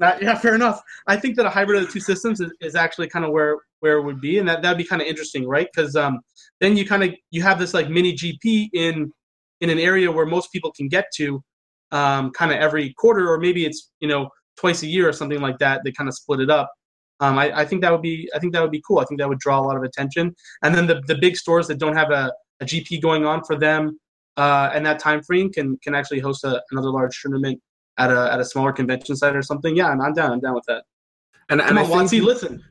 yeah, fair enough. I think that a hybrid of the two systems is, is actually kind of where where it would be, and that that'd be kind of interesting, right? Because um, then you kind of you have this like mini GP in in an area where most people can get to, um, kind of every quarter, or maybe it's you know twice a year or something like that. They kind of split it up. Um, I, I think that would be I think that would be cool. I think that would draw a lot of attention. And then the the big stores that don't have a, a GP going on for them uh, and that time frame can can actually host a, another large tournament at a at a smaller convention site or something. Yeah, I'm, I'm down. I'm down with that. And, Come and I on, think WotC, listen.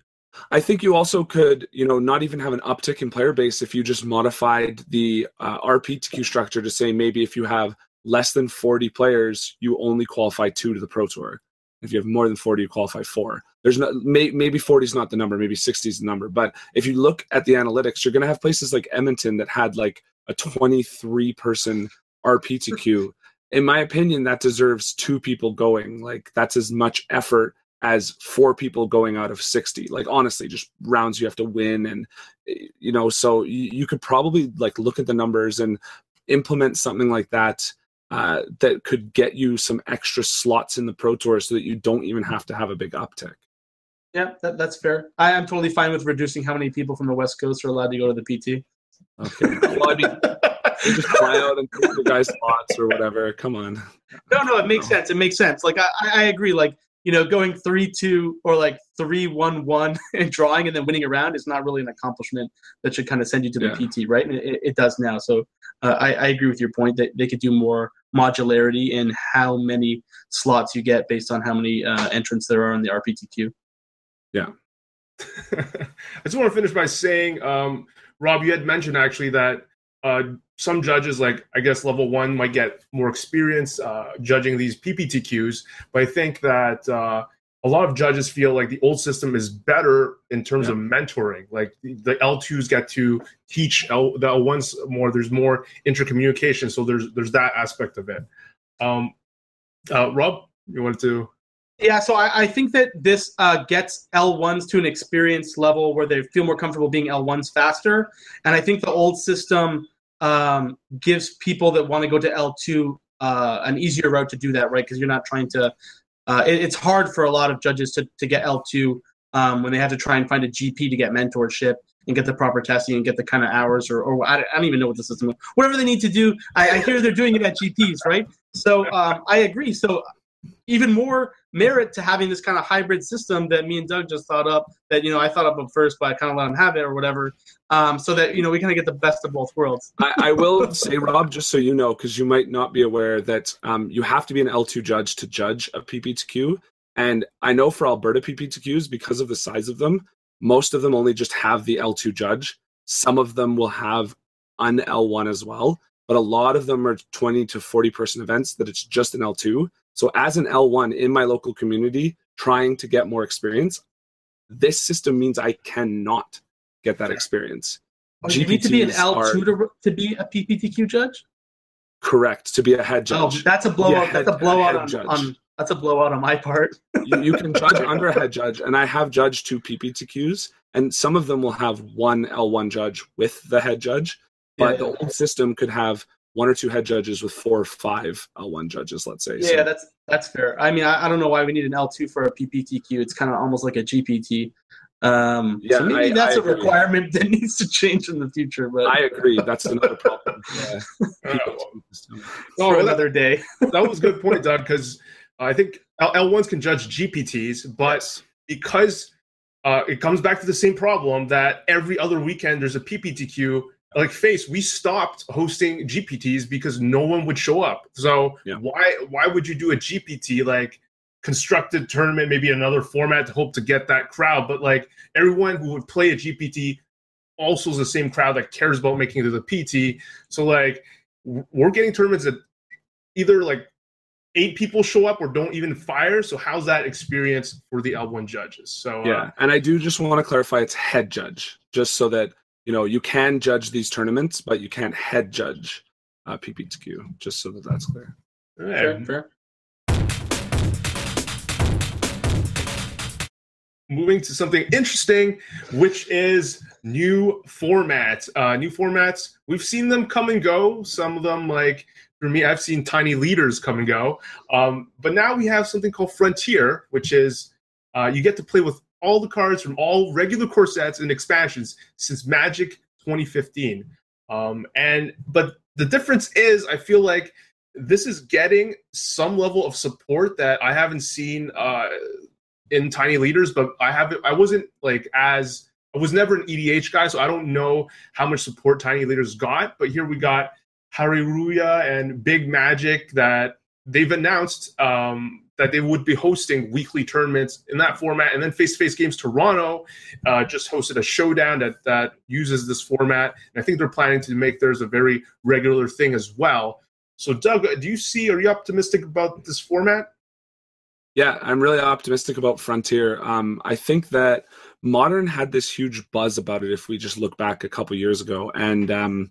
I think you also could, you know, not even have an uptick in player base if you just modified the uh, RPTQ structure to say maybe if you have less than 40 players, you only qualify two to the Pro Tour. If you have more than 40, you qualify four. There's not, may, maybe 40 is not the number, maybe 60 is the number. But if you look at the analytics, you're going to have places like Edmonton that had like a 23 person RPTQ. In my opinion, that deserves two people going. Like that's as much effort as four people going out of 60 like honestly just rounds you have to win and you know so you, you could probably like look at the numbers and implement something like that uh, that could get you some extra slots in the pro tour so that you don't even have to have a big uptick Yeah, that, that's fair. I am totally fine with reducing how many people from the West Coast are allowed to go to the PT. okay well i mean just fly out and cook the guys spots or whatever come on No, no, it makes sense. It makes sense. Like I I agree. Like you know, going three two or like three one one and drawing and then winning a round is not really an accomplishment that should kind of send you to the Yeah. PT, right? And it, it does now. So uh, I, I agree with your point that they could do more modularity in how many slots you get based on how many uh, entrants there are in the RPTQ. Yeah. I just want to finish by saying, um, Rob, you had mentioned actually that uh, some judges, like I guess level one, might get more experience uh, judging these PPTQs, but I think that uh, a lot of judges feel like the old system is better in terms Yeah. of mentoring. Like the- the L2s get to teach L, the L1s more. There's more intercommunication, so there's there's that aspect of it. Um, uh, Rob, you wanted to? Yeah, so I, I think that this uh, gets L1s to an experience level where they feel more comfortable being L1s faster. And I think the old system um, gives people that want to go to L2 uh, an easier route to do that, right? Because you're not trying to. Uh, it, it's hard for a lot of judges to, to get L2 um, when they have to try and find a GP to get mentorship and get the proper testing and get the kind of hours or, or I, don't even know what the system is. Whatever they need to do, I, I hear they're doing it at GPs, right? So um, I agree. So even more merit to having this kind of hybrid system that me and Doug just thought up. That you know I thought up at first, but I kind of let him have it or whatever, um, so that you know we kind of get the best of both worlds. I, I will say, Rob, just so you know, because you might not be aware that um, you have to be an L two judge to judge a PPTQ, and I know for Alberta PPTQs because of the size of them, most of them only just have the L two judge. Some of them will have an L one as well, but a lot of them are twenty to forty person events that it's just an L two. So, as an L1 in my local community, trying to get more experience, this system means I cannot get that experience. Oh, you need to be an L2 are, to, to be a PPTQ judge? Correct, to be a head oh, judge. Oh, that's a blowout. Head, that's a blowout a on, on, that's a blowout on my part. you, you, can judge under a head judge, and I have judged two PPTQs, and some of them will have one L1 judge with the head judge, but yeah, the old system could have one or two head judges with four or five L1 judges, let's say. Yeah, so. that's that's fair. I mean, I, I, don't know why we need an L2 for a PPTQ. It's kind of almost like a GPT. Um, yeah, so maybe I, that's I a agree. requirement that needs to change in the future. But I agree. That's another problem. Yeah. oh, for another day. that was a good point, Doug, because I think L- ones can judge GPTs, but yes. because uh, it comes back to the same problem that every other weekend there's a PPTQ like face we stopped hosting gpts because no one would show up. So yeah. why why would you do a gpt like constructed tournament maybe another format to hope to get that crowd? But like everyone who would play a gpt also is the same crowd that cares about making it to the pt so like we're getting tournaments that either like eight people show up or don't even fire. So how's that experience for the l1 judges? So yeah uh, and i do just want to clarify it's head judge just so that you know you can judge these tournaments, but you can't head judge uh, PPTQ. Just so that that's clear. Fair, fair. Moving to something interesting, which is new formats. Uh, new formats. We've seen them come and go. Some of them, like for me, I've seen tiny leaders come and go. Um, but now we have something called Frontier, which is uh, you get to play with all the cards from all regular core sets and expansions since Magic 2015. Um, and but the difference is, I feel like this is getting some level of support that I haven't seen uh, in Tiny Leaders, but I haven't. I wasn't like as I was never an EDH guy, so I don't know how much support Tiny Leaders got. But here we got Hareruya and Big Magic that they've announced um, that they would be hosting weekly tournaments in that format. And then Face to Face Games Toronto uh, just hosted a showdown that, that uses this format. And I think they're planning to make theirs a very regular thing as well. So, Doug, do you see, are you optimistic about this format? Yeah, I'm really optimistic about Frontier. Um, I think that Modern had this huge buzz about it if we just look back a couple years ago. And um,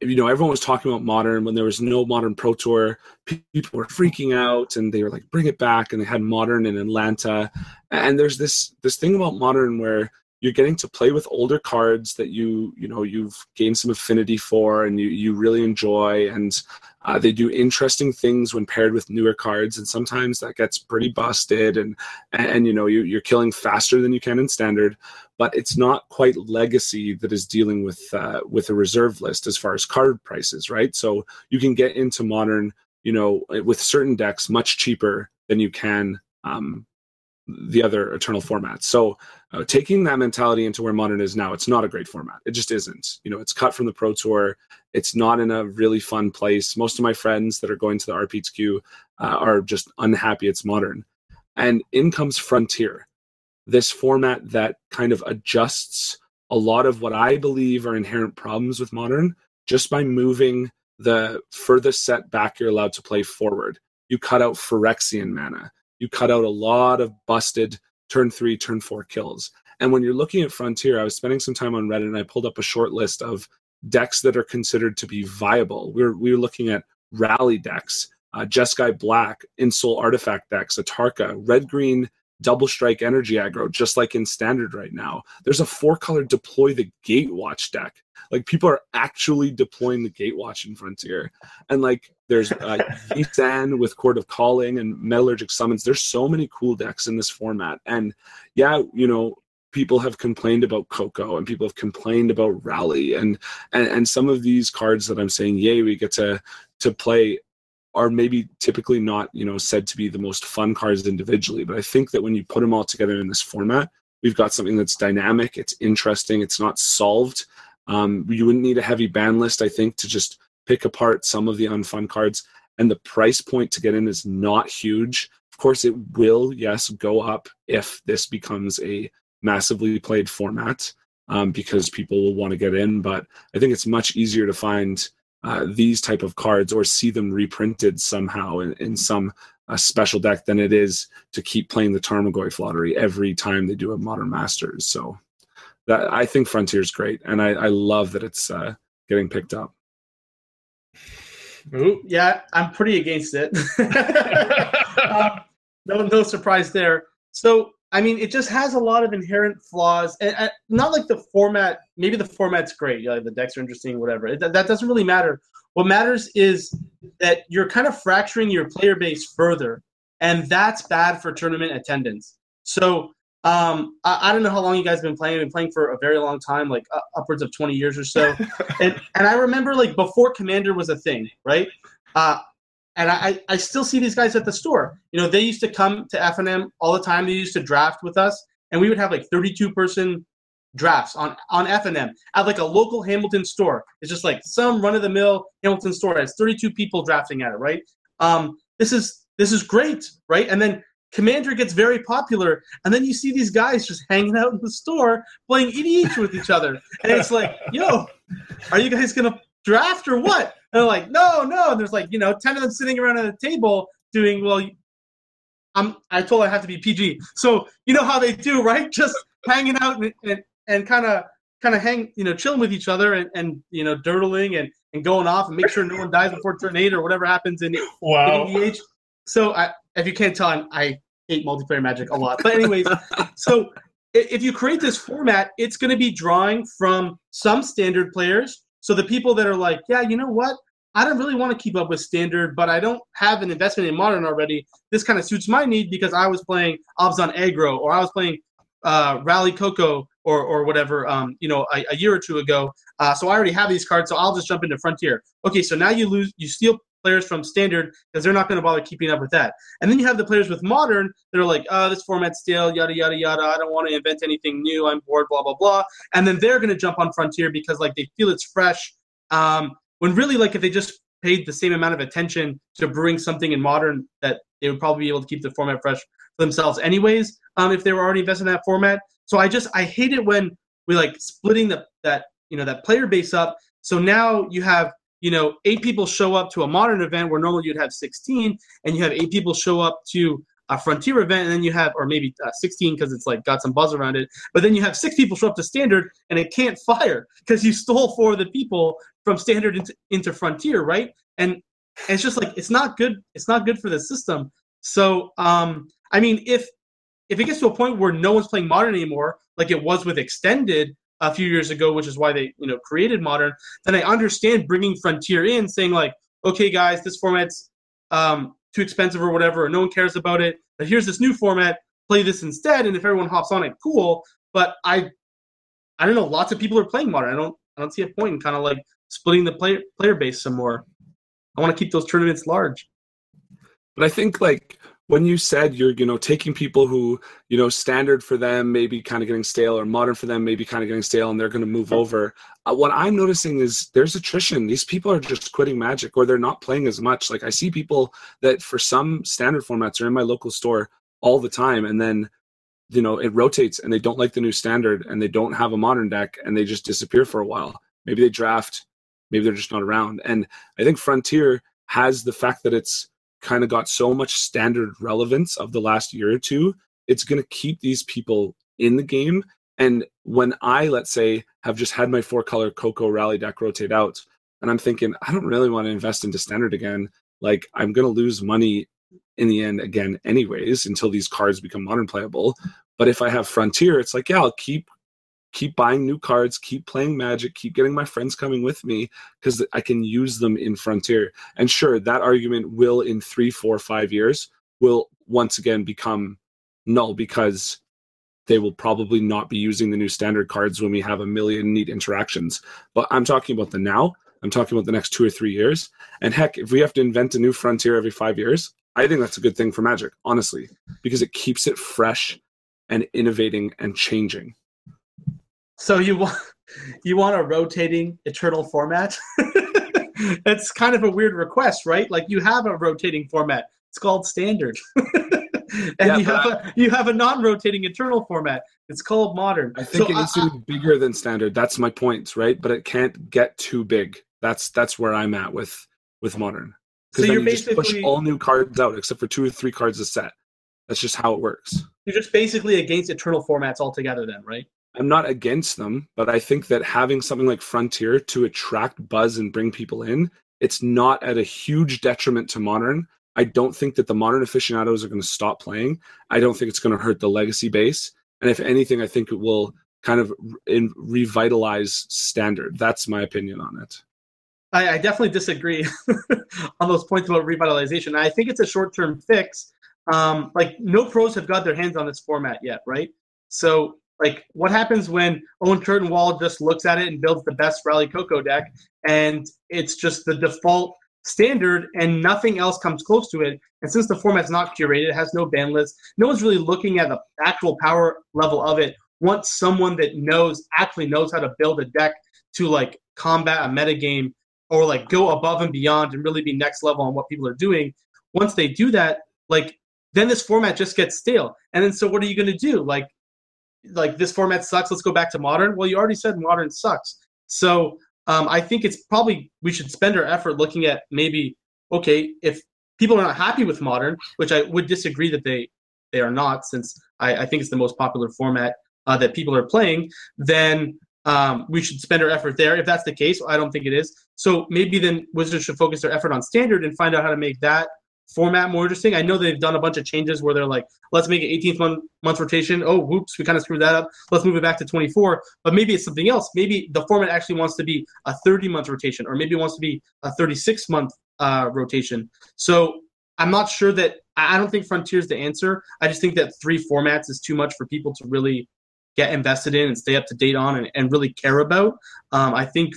you know, everyone was talking about modern when there was no modern pro tour. People were freaking out, and they were like, "Bring it back!" And they had modern in Atlanta. And there's this this thing about modern where you're getting to play with older cards that you you know you've gained some affinity for and you you really enjoy and uh, they do interesting things when paired with newer cards and sometimes that gets pretty busted and and, and you know you, you're killing faster than you can in standard but it's not quite legacy that is dealing with uh, with a reserve list as far as card prices right so you can get into modern you know with certain decks much cheaper than you can um, the other eternal formats. So uh, taking that mentality into where modern is now, it's not a great format. It just isn't. You know, it's cut from the pro tour. It's not in a really fun place. Most of my friends that are going to the RPTQ uh, are just unhappy it's modern. And in comes Frontier, this format that kind of adjusts a lot of what I believe are inherent problems with modern just by moving the furthest set back you're allowed to play forward. You cut out Phyrexian mana you cut out a lot of busted turn three, turn four kills. And when you're looking at Frontier, I was spending some time on Reddit and I pulled up a short list of decks that are considered to be viable. We were, we were looking at rally decks uh, Jeskai Black, Ensoul Artifact decks, Atarka, red green double strike energy aggro, just like in standard right now. There's a four color deploy the Gatewatch deck. Like people are actually deploying the Gatewatch in Frontier. And like there's uh, Yisan with Chord of Calling and Metallurgic Summons. There's so many cool decks in this format. And yeah, you know, people have complained about Coco and people have complained about Rally and, and and some of these cards that I'm saying, yay, we get to to play are maybe typically not you know said to be the most fun cards individually but i think that when you put them all together in this format we've got something that's dynamic it's interesting it's not solved. Um, you wouldn't need a heavy ban list i think to just pick apart some of the unfun cards and the price point to get in is not huge. Of course it will yes go up if this becomes a massively played format um, because people will want to get in but i think it's much easier to find uh, these type of cards or see them reprinted somehow in, in some uh, special deck than it is to keep playing the Tarmogoyf lottery every time they do a Modern Masters. So that I think Frontier's great, and I, I love that it's uh, getting picked up. Ooh, yeah, I'm pretty against it. um, no, no surprise there. So I mean, it just has a lot of inherent flaws, and, not like the format. Maybe the format's great, you know, the decks are interesting, whatever. It, that doesn't really matter. What matters is that you're kind of fracturing your player base further, and that's bad for tournament attendance. So um, I, I, don't know how long you guys have been playing. I've been playing for a very long time, like uh, upwards of 20 years or so. and and I remember like before Commander was a thing, right? Uh, and I, I still see these guys at the store. You know, they used to come to FNM all the time. They used to draft with us, and we would have like 32 person drafts on on FNM at like a local Hamilton store. It's just like some run of the mill Hamilton store. has 32 people drafting at it, right? Um, this is this is great, right? And then Commander gets very popular, and then you see these guys just hanging out in the store playing EDH with each other, and it's like, yo, are you guys gonna draft or what? And they're like, no, no. And there's like, you know, 10 of them sitting around at a table doing, well, I'm, I told I have to be PG. So, you know how they do, right? Just hanging out and, and, and kind of, kind of hang, you know, chilling with each other and, and you know, dirtling and, and going off and make sure no one dies before turn eight or whatever happens in, wow. in EDH. So, I, if you can't tell, I'm, I hate multiplayer magic a lot. But, anyways, so if you create this format, it's going to be drawing from some standard players so the people that are like, yeah, you know what? I don't really want to keep up with standard, but I don't have an investment in modern already. This kind of suits my need because I was playing Abzan Aggro or I was playing uh, Rally Coco or or whatever, um, you know, a, a, year or two ago. Uh, so I already have these cards, so I'll just jump into Frontier. Okay, so now you lose, you steal players from standard because they're not going to bother keeping up with that. And then you have the players with modern that are like, oh, this format's stale, yada yada yada. I don't want to invent anything new. I'm bored, blah blah blah. And then they're going to jump on Frontier because like they feel it's fresh. Um, when really, like if they just paid the same amount of attention to brewing something in modern, that they would probably be able to keep the format fresh for themselves, anyways. Um, if they were already invested in that format. So I just I hate it when we like splitting the that you know that player base up. So now you have you know, eight people show up to a modern event where normally you'd have 16, and you have eight people show up to a frontier event, and then you have, or maybe uh, 16 because it's like got some buzz around it, but then you have six people show up to standard, and it can't fire because you stole four of the people from standard into, into frontier, right? And, it's just like it's not good. It's not good for the system. So, um, I mean, if if it gets to a point where no one's playing modern anymore, like it was with extended, a few years ago, which is why they you know created modern. Then I understand bringing Frontier in, saying like, okay, guys, this format's um, too expensive or whatever, or no one cares about it. But here's this new format. Play this instead, and if everyone hops on it, cool. But I, I don't know. Lots of people are playing modern. I don't. I don't see a point in kind of like splitting the player player base some more. I want to keep those tournaments large. But I think like when you said you're you know taking people who you know standard for them maybe kind of getting stale or modern for them maybe kind of getting stale and they're going to move over uh, what i'm noticing is there's attrition. These people are just quitting magic or they're not playing as much. Like i see people that for some standard formats are in my local store all the time and then you know it rotates and they don't like the new standard and they don't have a modern deck and they just disappear for a while. Maybe they draft maybe they're just not around. And i think frontier has the fact that it's kind of got so much standard relevance of the last year or two, it's going to keep these people in the game. And when I, let's say, have just had my four color Coco Rally deck rotate out, and I'm thinking, I don't really want to invest into standard again. like I'm going to lose money in the end again, anyways, until these cards become modern playable. But if I have Frontier, it's like, yeah, I'll keep keep buying new cards, keep playing Magic, keep getting my friends coming with me because I can use them in Frontier. And sure, that argument will in three, four, five years will once again become null because they will probably not be using the new standard cards when we have a million neat interactions. But I'm talking about the now. I'm talking about the next two or three years. And heck, if we have to invent a new frontier every five years, I think that's a good thing for Magic, honestly, because it keeps it fresh and innovating and changing. So you want you want a rotating eternal format? That's kind of a weird request, right? Like you have a rotating format. It's called standard. and yeah, you have a you have a non-rotating eternal format. It's called modern. I think so it needs I, to be bigger than standard. That's my point, right? But it can't get too big. That's that's where I'm at with with modern. Because so you're you basically push all new cards out except for two or three cards a set. That's just how it works. You're just basically against eternal formats altogether, then, right? I'm not against them, but I think that having something like Frontier to attract buzz and bring people in, it's not at a huge detriment to modern. I don't think that the modern aficionados are going to stop playing. I don't think it's going to hurt the legacy base. And if anything, I think it will kind of in, revitalize standard. That's my opinion on it. I, I definitely disagree on those points about revitalization. I think it's a short term fix. Um, like no pros have got their hands on this format yet, right? So like what happens when Owen Wall just looks at it and builds the best Rally Coco deck and it's just the default standard and nothing else comes close to it. And since the format's not curated, it has no ban list, no one's really looking at the actual power level of it. Once someone that knows actually knows how to build a deck to like combat a metagame or like go above and beyond and really be next level on what people are doing, once they do that, like then this format just gets stale. And then so what are you gonna do? Like like this format sucks, let's go back to modern. Well, you already said modern sucks. So um, I think it's probably we should spend our effort looking at maybe okay if people are not happy with modern, which I would disagree that they they are not, since I, I think it's the most popular format uh, that people are playing. Then um, we should spend our effort there. If that's the case, I don't think it is. So maybe then Wizards should focus their effort on standard and find out how to make that format more interesting. I know they've done a bunch of changes where they're like, let's make an 18th month, month rotation. Oh, whoops, we kind of screwed that up. Let's move it back to 24. But maybe it's something else. Maybe the format actually wants to be a 30 month rotation, or maybe it wants to be a 36 month uh, rotation. So I'm not sure that I don't think Frontier's the answer. I just think that three formats is too much for people to really get invested in and stay up to date on and, and really care about. Um, I think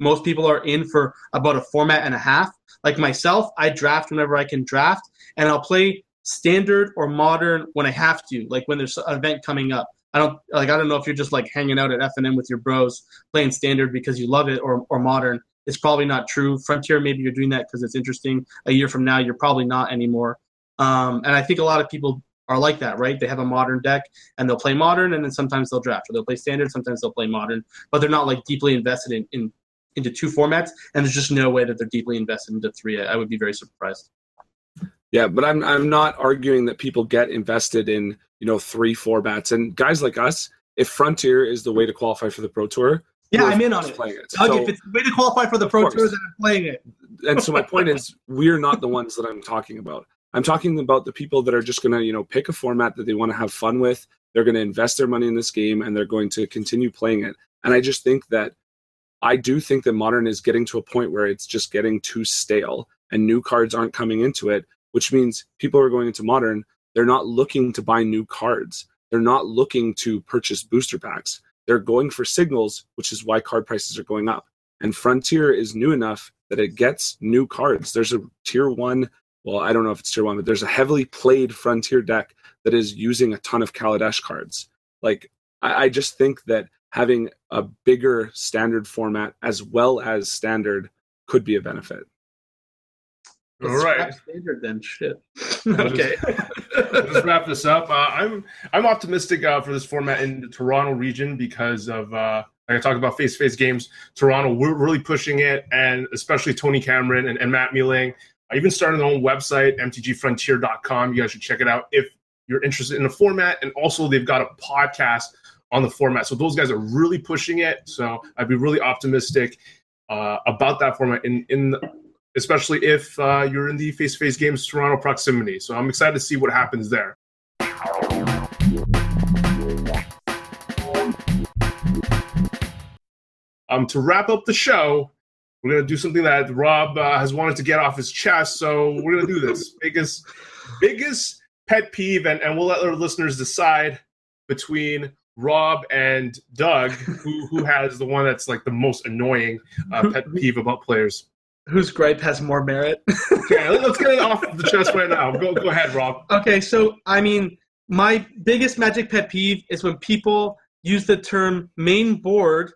most people are in for about a format and a half. Like myself, I draft whenever I can draft, and I'll play standard or modern when I have to, like when there's an event coming up. I don't like I don't know if you're just like hanging out at FNM with your bros playing standard because you love it or or modern. It's probably not true. Frontier, maybe you're doing that because it's interesting. A year from now, you're probably not anymore. Um, and I think a lot of people are like that, right? They have a modern deck and they'll play modern, and then sometimes they'll draft, or they'll play standard, sometimes they'll play modern, but they're not like deeply invested in, in into two formats, and there's just no way that they're deeply invested into three. I would be very surprised. Yeah, but I'm I'm not arguing that people get invested in you know three formats and guys like us. If Frontier is the way to qualify for the Pro Tour, yeah, I'm in on it. it. Doug, so, if it's the way to qualify for the Pro Tour, then I'm playing it. and so my point is, we're not the ones that I'm talking about. I'm talking about the people that are just going to, you know, pick a format that they want to have fun with. They're going to invest their money in this game and they're going to continue playing it. And I just think that I do think that modern is getting to a point where it's just getting too stale and new cards aren't coming into it, which means people are going into modern, they're not looking to buy new cards. They're not looking to purchase booster packs. They're going for signals, which is why card prices are going up. And Frontier is new enough that it gets new cards. There's a tier one, well, I don't know if it's tier one, but there's a heavily played Frontier deck that is using a ton of Kaladesh cards. Like, I, I just think that having a bigger standard format as well as standard could be a benefit. All right. Standard then shit. okay. Let's wrap this up. Uh, I'm I'm optimistic uh, for this format in the Toronto region because of uh, like I talked about face to face games. Toronto, we're really pushing it, and especially Tony Cameron and, and Matt Mealing. I even started their own website, mtgfrontier.com. You guys should check it out if you're interested in the format. And also, they've got a podcast on the format. So those guys are really pushing it. So I'd be really optimistic uh, about that format in in especially if uh, you're in the face-to-face games Toronto proximity. So I'm excited to see what happens there. Um, to wrap up the show, we're gonna do something that Rob uh, has wanted to get off his chest. So we're gonna do this biggest, biggest pet peeve, and, and we'll let our listeners decide between Rob and Doug who who has the one that's like the most annoying uh, pet peeve about players. Whose gripe has more merit? okay, let's get it off the chest right now. Go go ahead, Rob. Okay, so I mean, my biggest magic pet peeve is when people use the term main board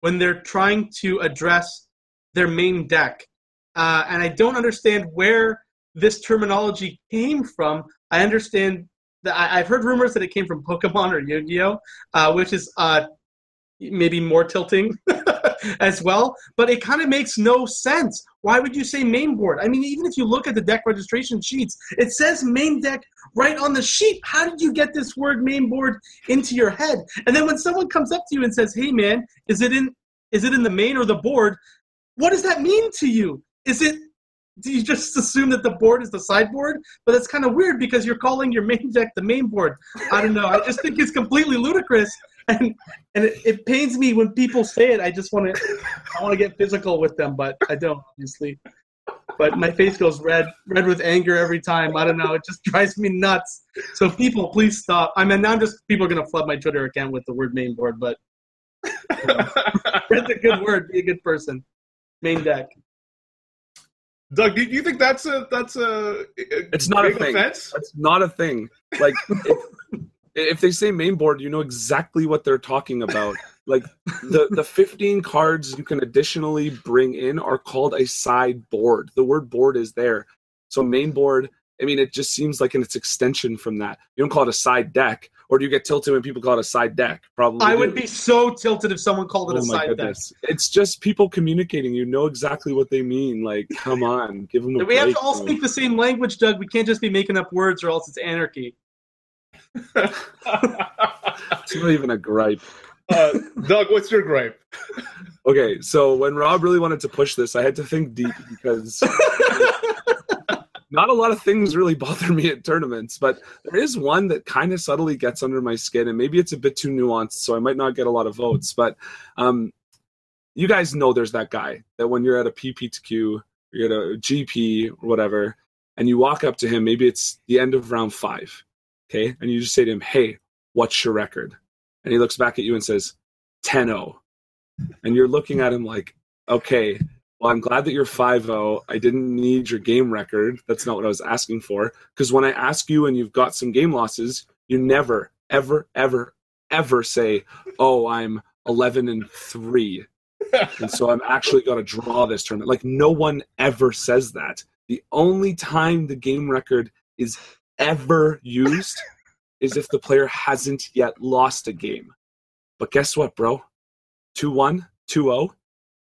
when they're trying to address their main deck. Uh, and I don't understand where this terminology came from. I understand I, have heard rumors that it came from Pokemon or Yu-Gi-Oh, uh, which is uh, maybe more tilting as well. But it kind of makes no sense. Why would you say main board? I mean, even if you look at the deck registration sheets, it says main deck right on the sheet. How did you get this word main board into your head? And then when someone comes up to you and says, "Hey, man, is it in is it in the main or the board?" What does that mean to you? Is it you just assume that the board is the sideboard? But that's kind of weird because you're calling your main deck the main board. I don't know. I just think it's completely ludicrous, and and it, it pains me when people say it. I just want to I want to get physical with them, but I don't obviously. But my face goes red, red with anger every time. I don't know. It just drives me nuts. So people, please stop. I mean, now I'm just people are gonna flood my Twitter account with the word main board, but you know, a good word. Be a good person. Main deck. Doug, do you think that's a that's a, a it's not a thing. Offense? It's not a thing. Like if, if they say main board, you know exactly what they're talking about. Like the the 15 cards you can additionally bring in are called a side board. The word board is there. So main board, I mean, it just seems like in it's extension from that. You don't call it a side deck or do you get tilted when people call it a side deck? Probably. I would be so tilted if someone called it oh a side goodness. deck. It's just people communicating. You know exactly what they mean. Like, come on, give them. A we break, have to all speak the same language, Doug. We can't just be making up words, or else it's anarchy. it's not even a gripe. Uh, Doug, what's your gripe? okay, so when Rob really wanted to push this, I had to think deep because not a lot of things really bother me at tournaments, but there is one that kind of subtly gets under my skin, and maybe it's a bit too nuanced, so I might not get a lot of votes. But um, you guys know there's that guy that when you're at a PPTQ, you're at a GP or whatever, and you walk up to him, maybe it's the end of round five, okay, and you just say to him, "Hey, what's your record?" And he looks back at you and says, 10-0. And you're looking at him like, okay, well, I'm glad that you're 5-0. I didn't need your game record. That's not what I was asking for. Because when I ask you and you've got some game losses, you never, ever, ever, ever say, "Oh, I'm 11 and three, and so I'm actually going to draw this tournament." Like no one ever says that. The only time the game record is ever used is if the player hasn't yet lost a game. But guess what, bro? 2 1, 2 0,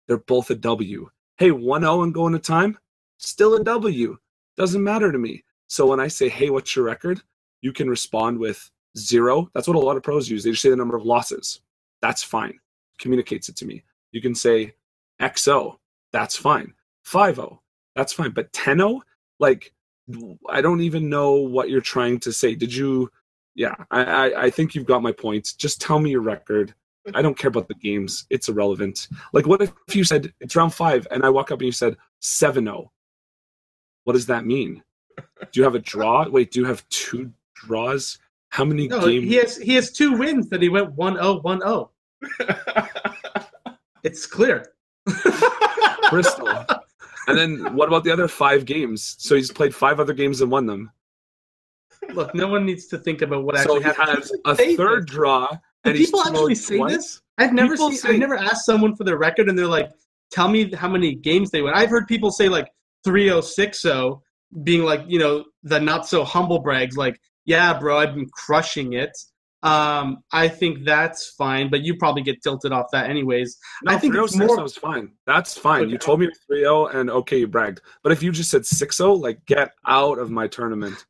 they're both a W. Hey, 1 0 and going to time, still a W. Doesn't matter to me. So when I say, hey, what's your record? You can respond with zero. That's what a lot of pros use. They just say the number of losses. That's fine. Communicates it to me. You can say XO. Oh. That's fine. 5 0. That's fine. But 10 0, like, I don't even know what you're trying to say. Did you? Yeah, I, I, I think you've got my points. Just tell me your record. I don't care about the games. It's irrelevant. Like, what if you said it's round five and I walk up and you said 7 0? What does that mean? Do you have a draw? Wait, do you have two draws? How many no, games? He has, he has two wins that he went 1 0 1 0. It's clear. Crystal. And then what about the other five games? So he's played five other games and won them. Look, no one needs to think about what actually so he happened. has a third draw do people actually say twice? this? I've never seen. Say, I've never asked someone for their record, and they're like, "Tell me how many games they win." I've heard people say like 3060, being like, you know, the not so humble brags, like, "Yeah, bro, I've been crushing it." Um, I think that's fine, but you probably get tilted off that anyways. No, I think 306 more... was fine. That's fine. Okay. You told me 3 and okay, you bragged. But if you just said 6 0, like, get out of my tournament.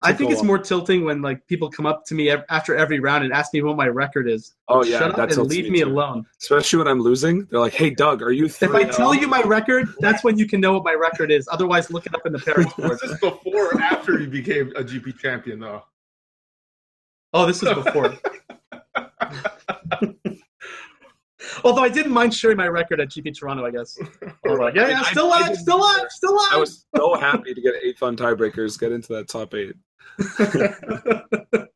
I think it's on. more tilting when like people come up to me ev- after every round and ask me what my record is. Oh yeah, Shut up and leave me me too. alone. Especially when I'm losing, they're like, "Hey, Doug, are you?" If I tell you my record, that's when you can know what my record is. Otherwise, look it up in the pairings board. Was this before or after you became a GP champion, though? Oh, this is before. Although I didn't mind sharing my record at GP Toronto, I guess. Oh, like, yeah, yeah, I- still I alive, didn't still alive, still alive. I was so happy to get eight fun tiebreakers, get into that top eight.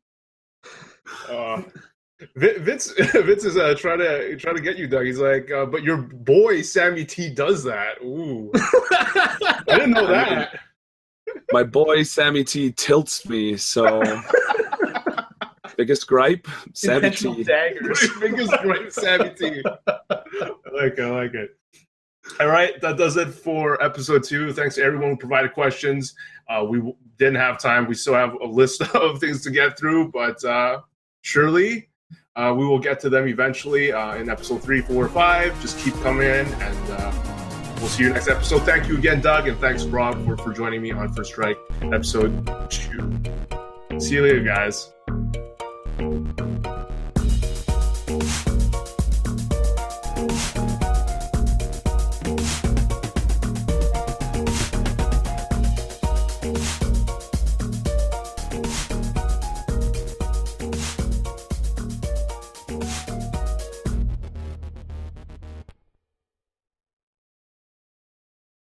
Uh, Vince, Vince is uh, trying to trying to get you, Doug. He's like, uh, but your boy Sammy T does that. Ooh, I didn't know that. My boy Sammy T tilts me, so biggest gripe, Sammy Intentional T. daggers. Biggest great Sammy T. I like it. I like it. All right, that does it for episode two. Thanks to everyone who provided questions. Uh, we w- didn't have time. We still have a list of things to get through, but uh, surely uh, we will get to them eventually uh, in episode three, four, five. Just keep coming in, and uh, we'll see you next episode. Thank you again, Doug, and thanks, Rob, for, for joining me on First Strike episode two. See you later, guys. Thank you.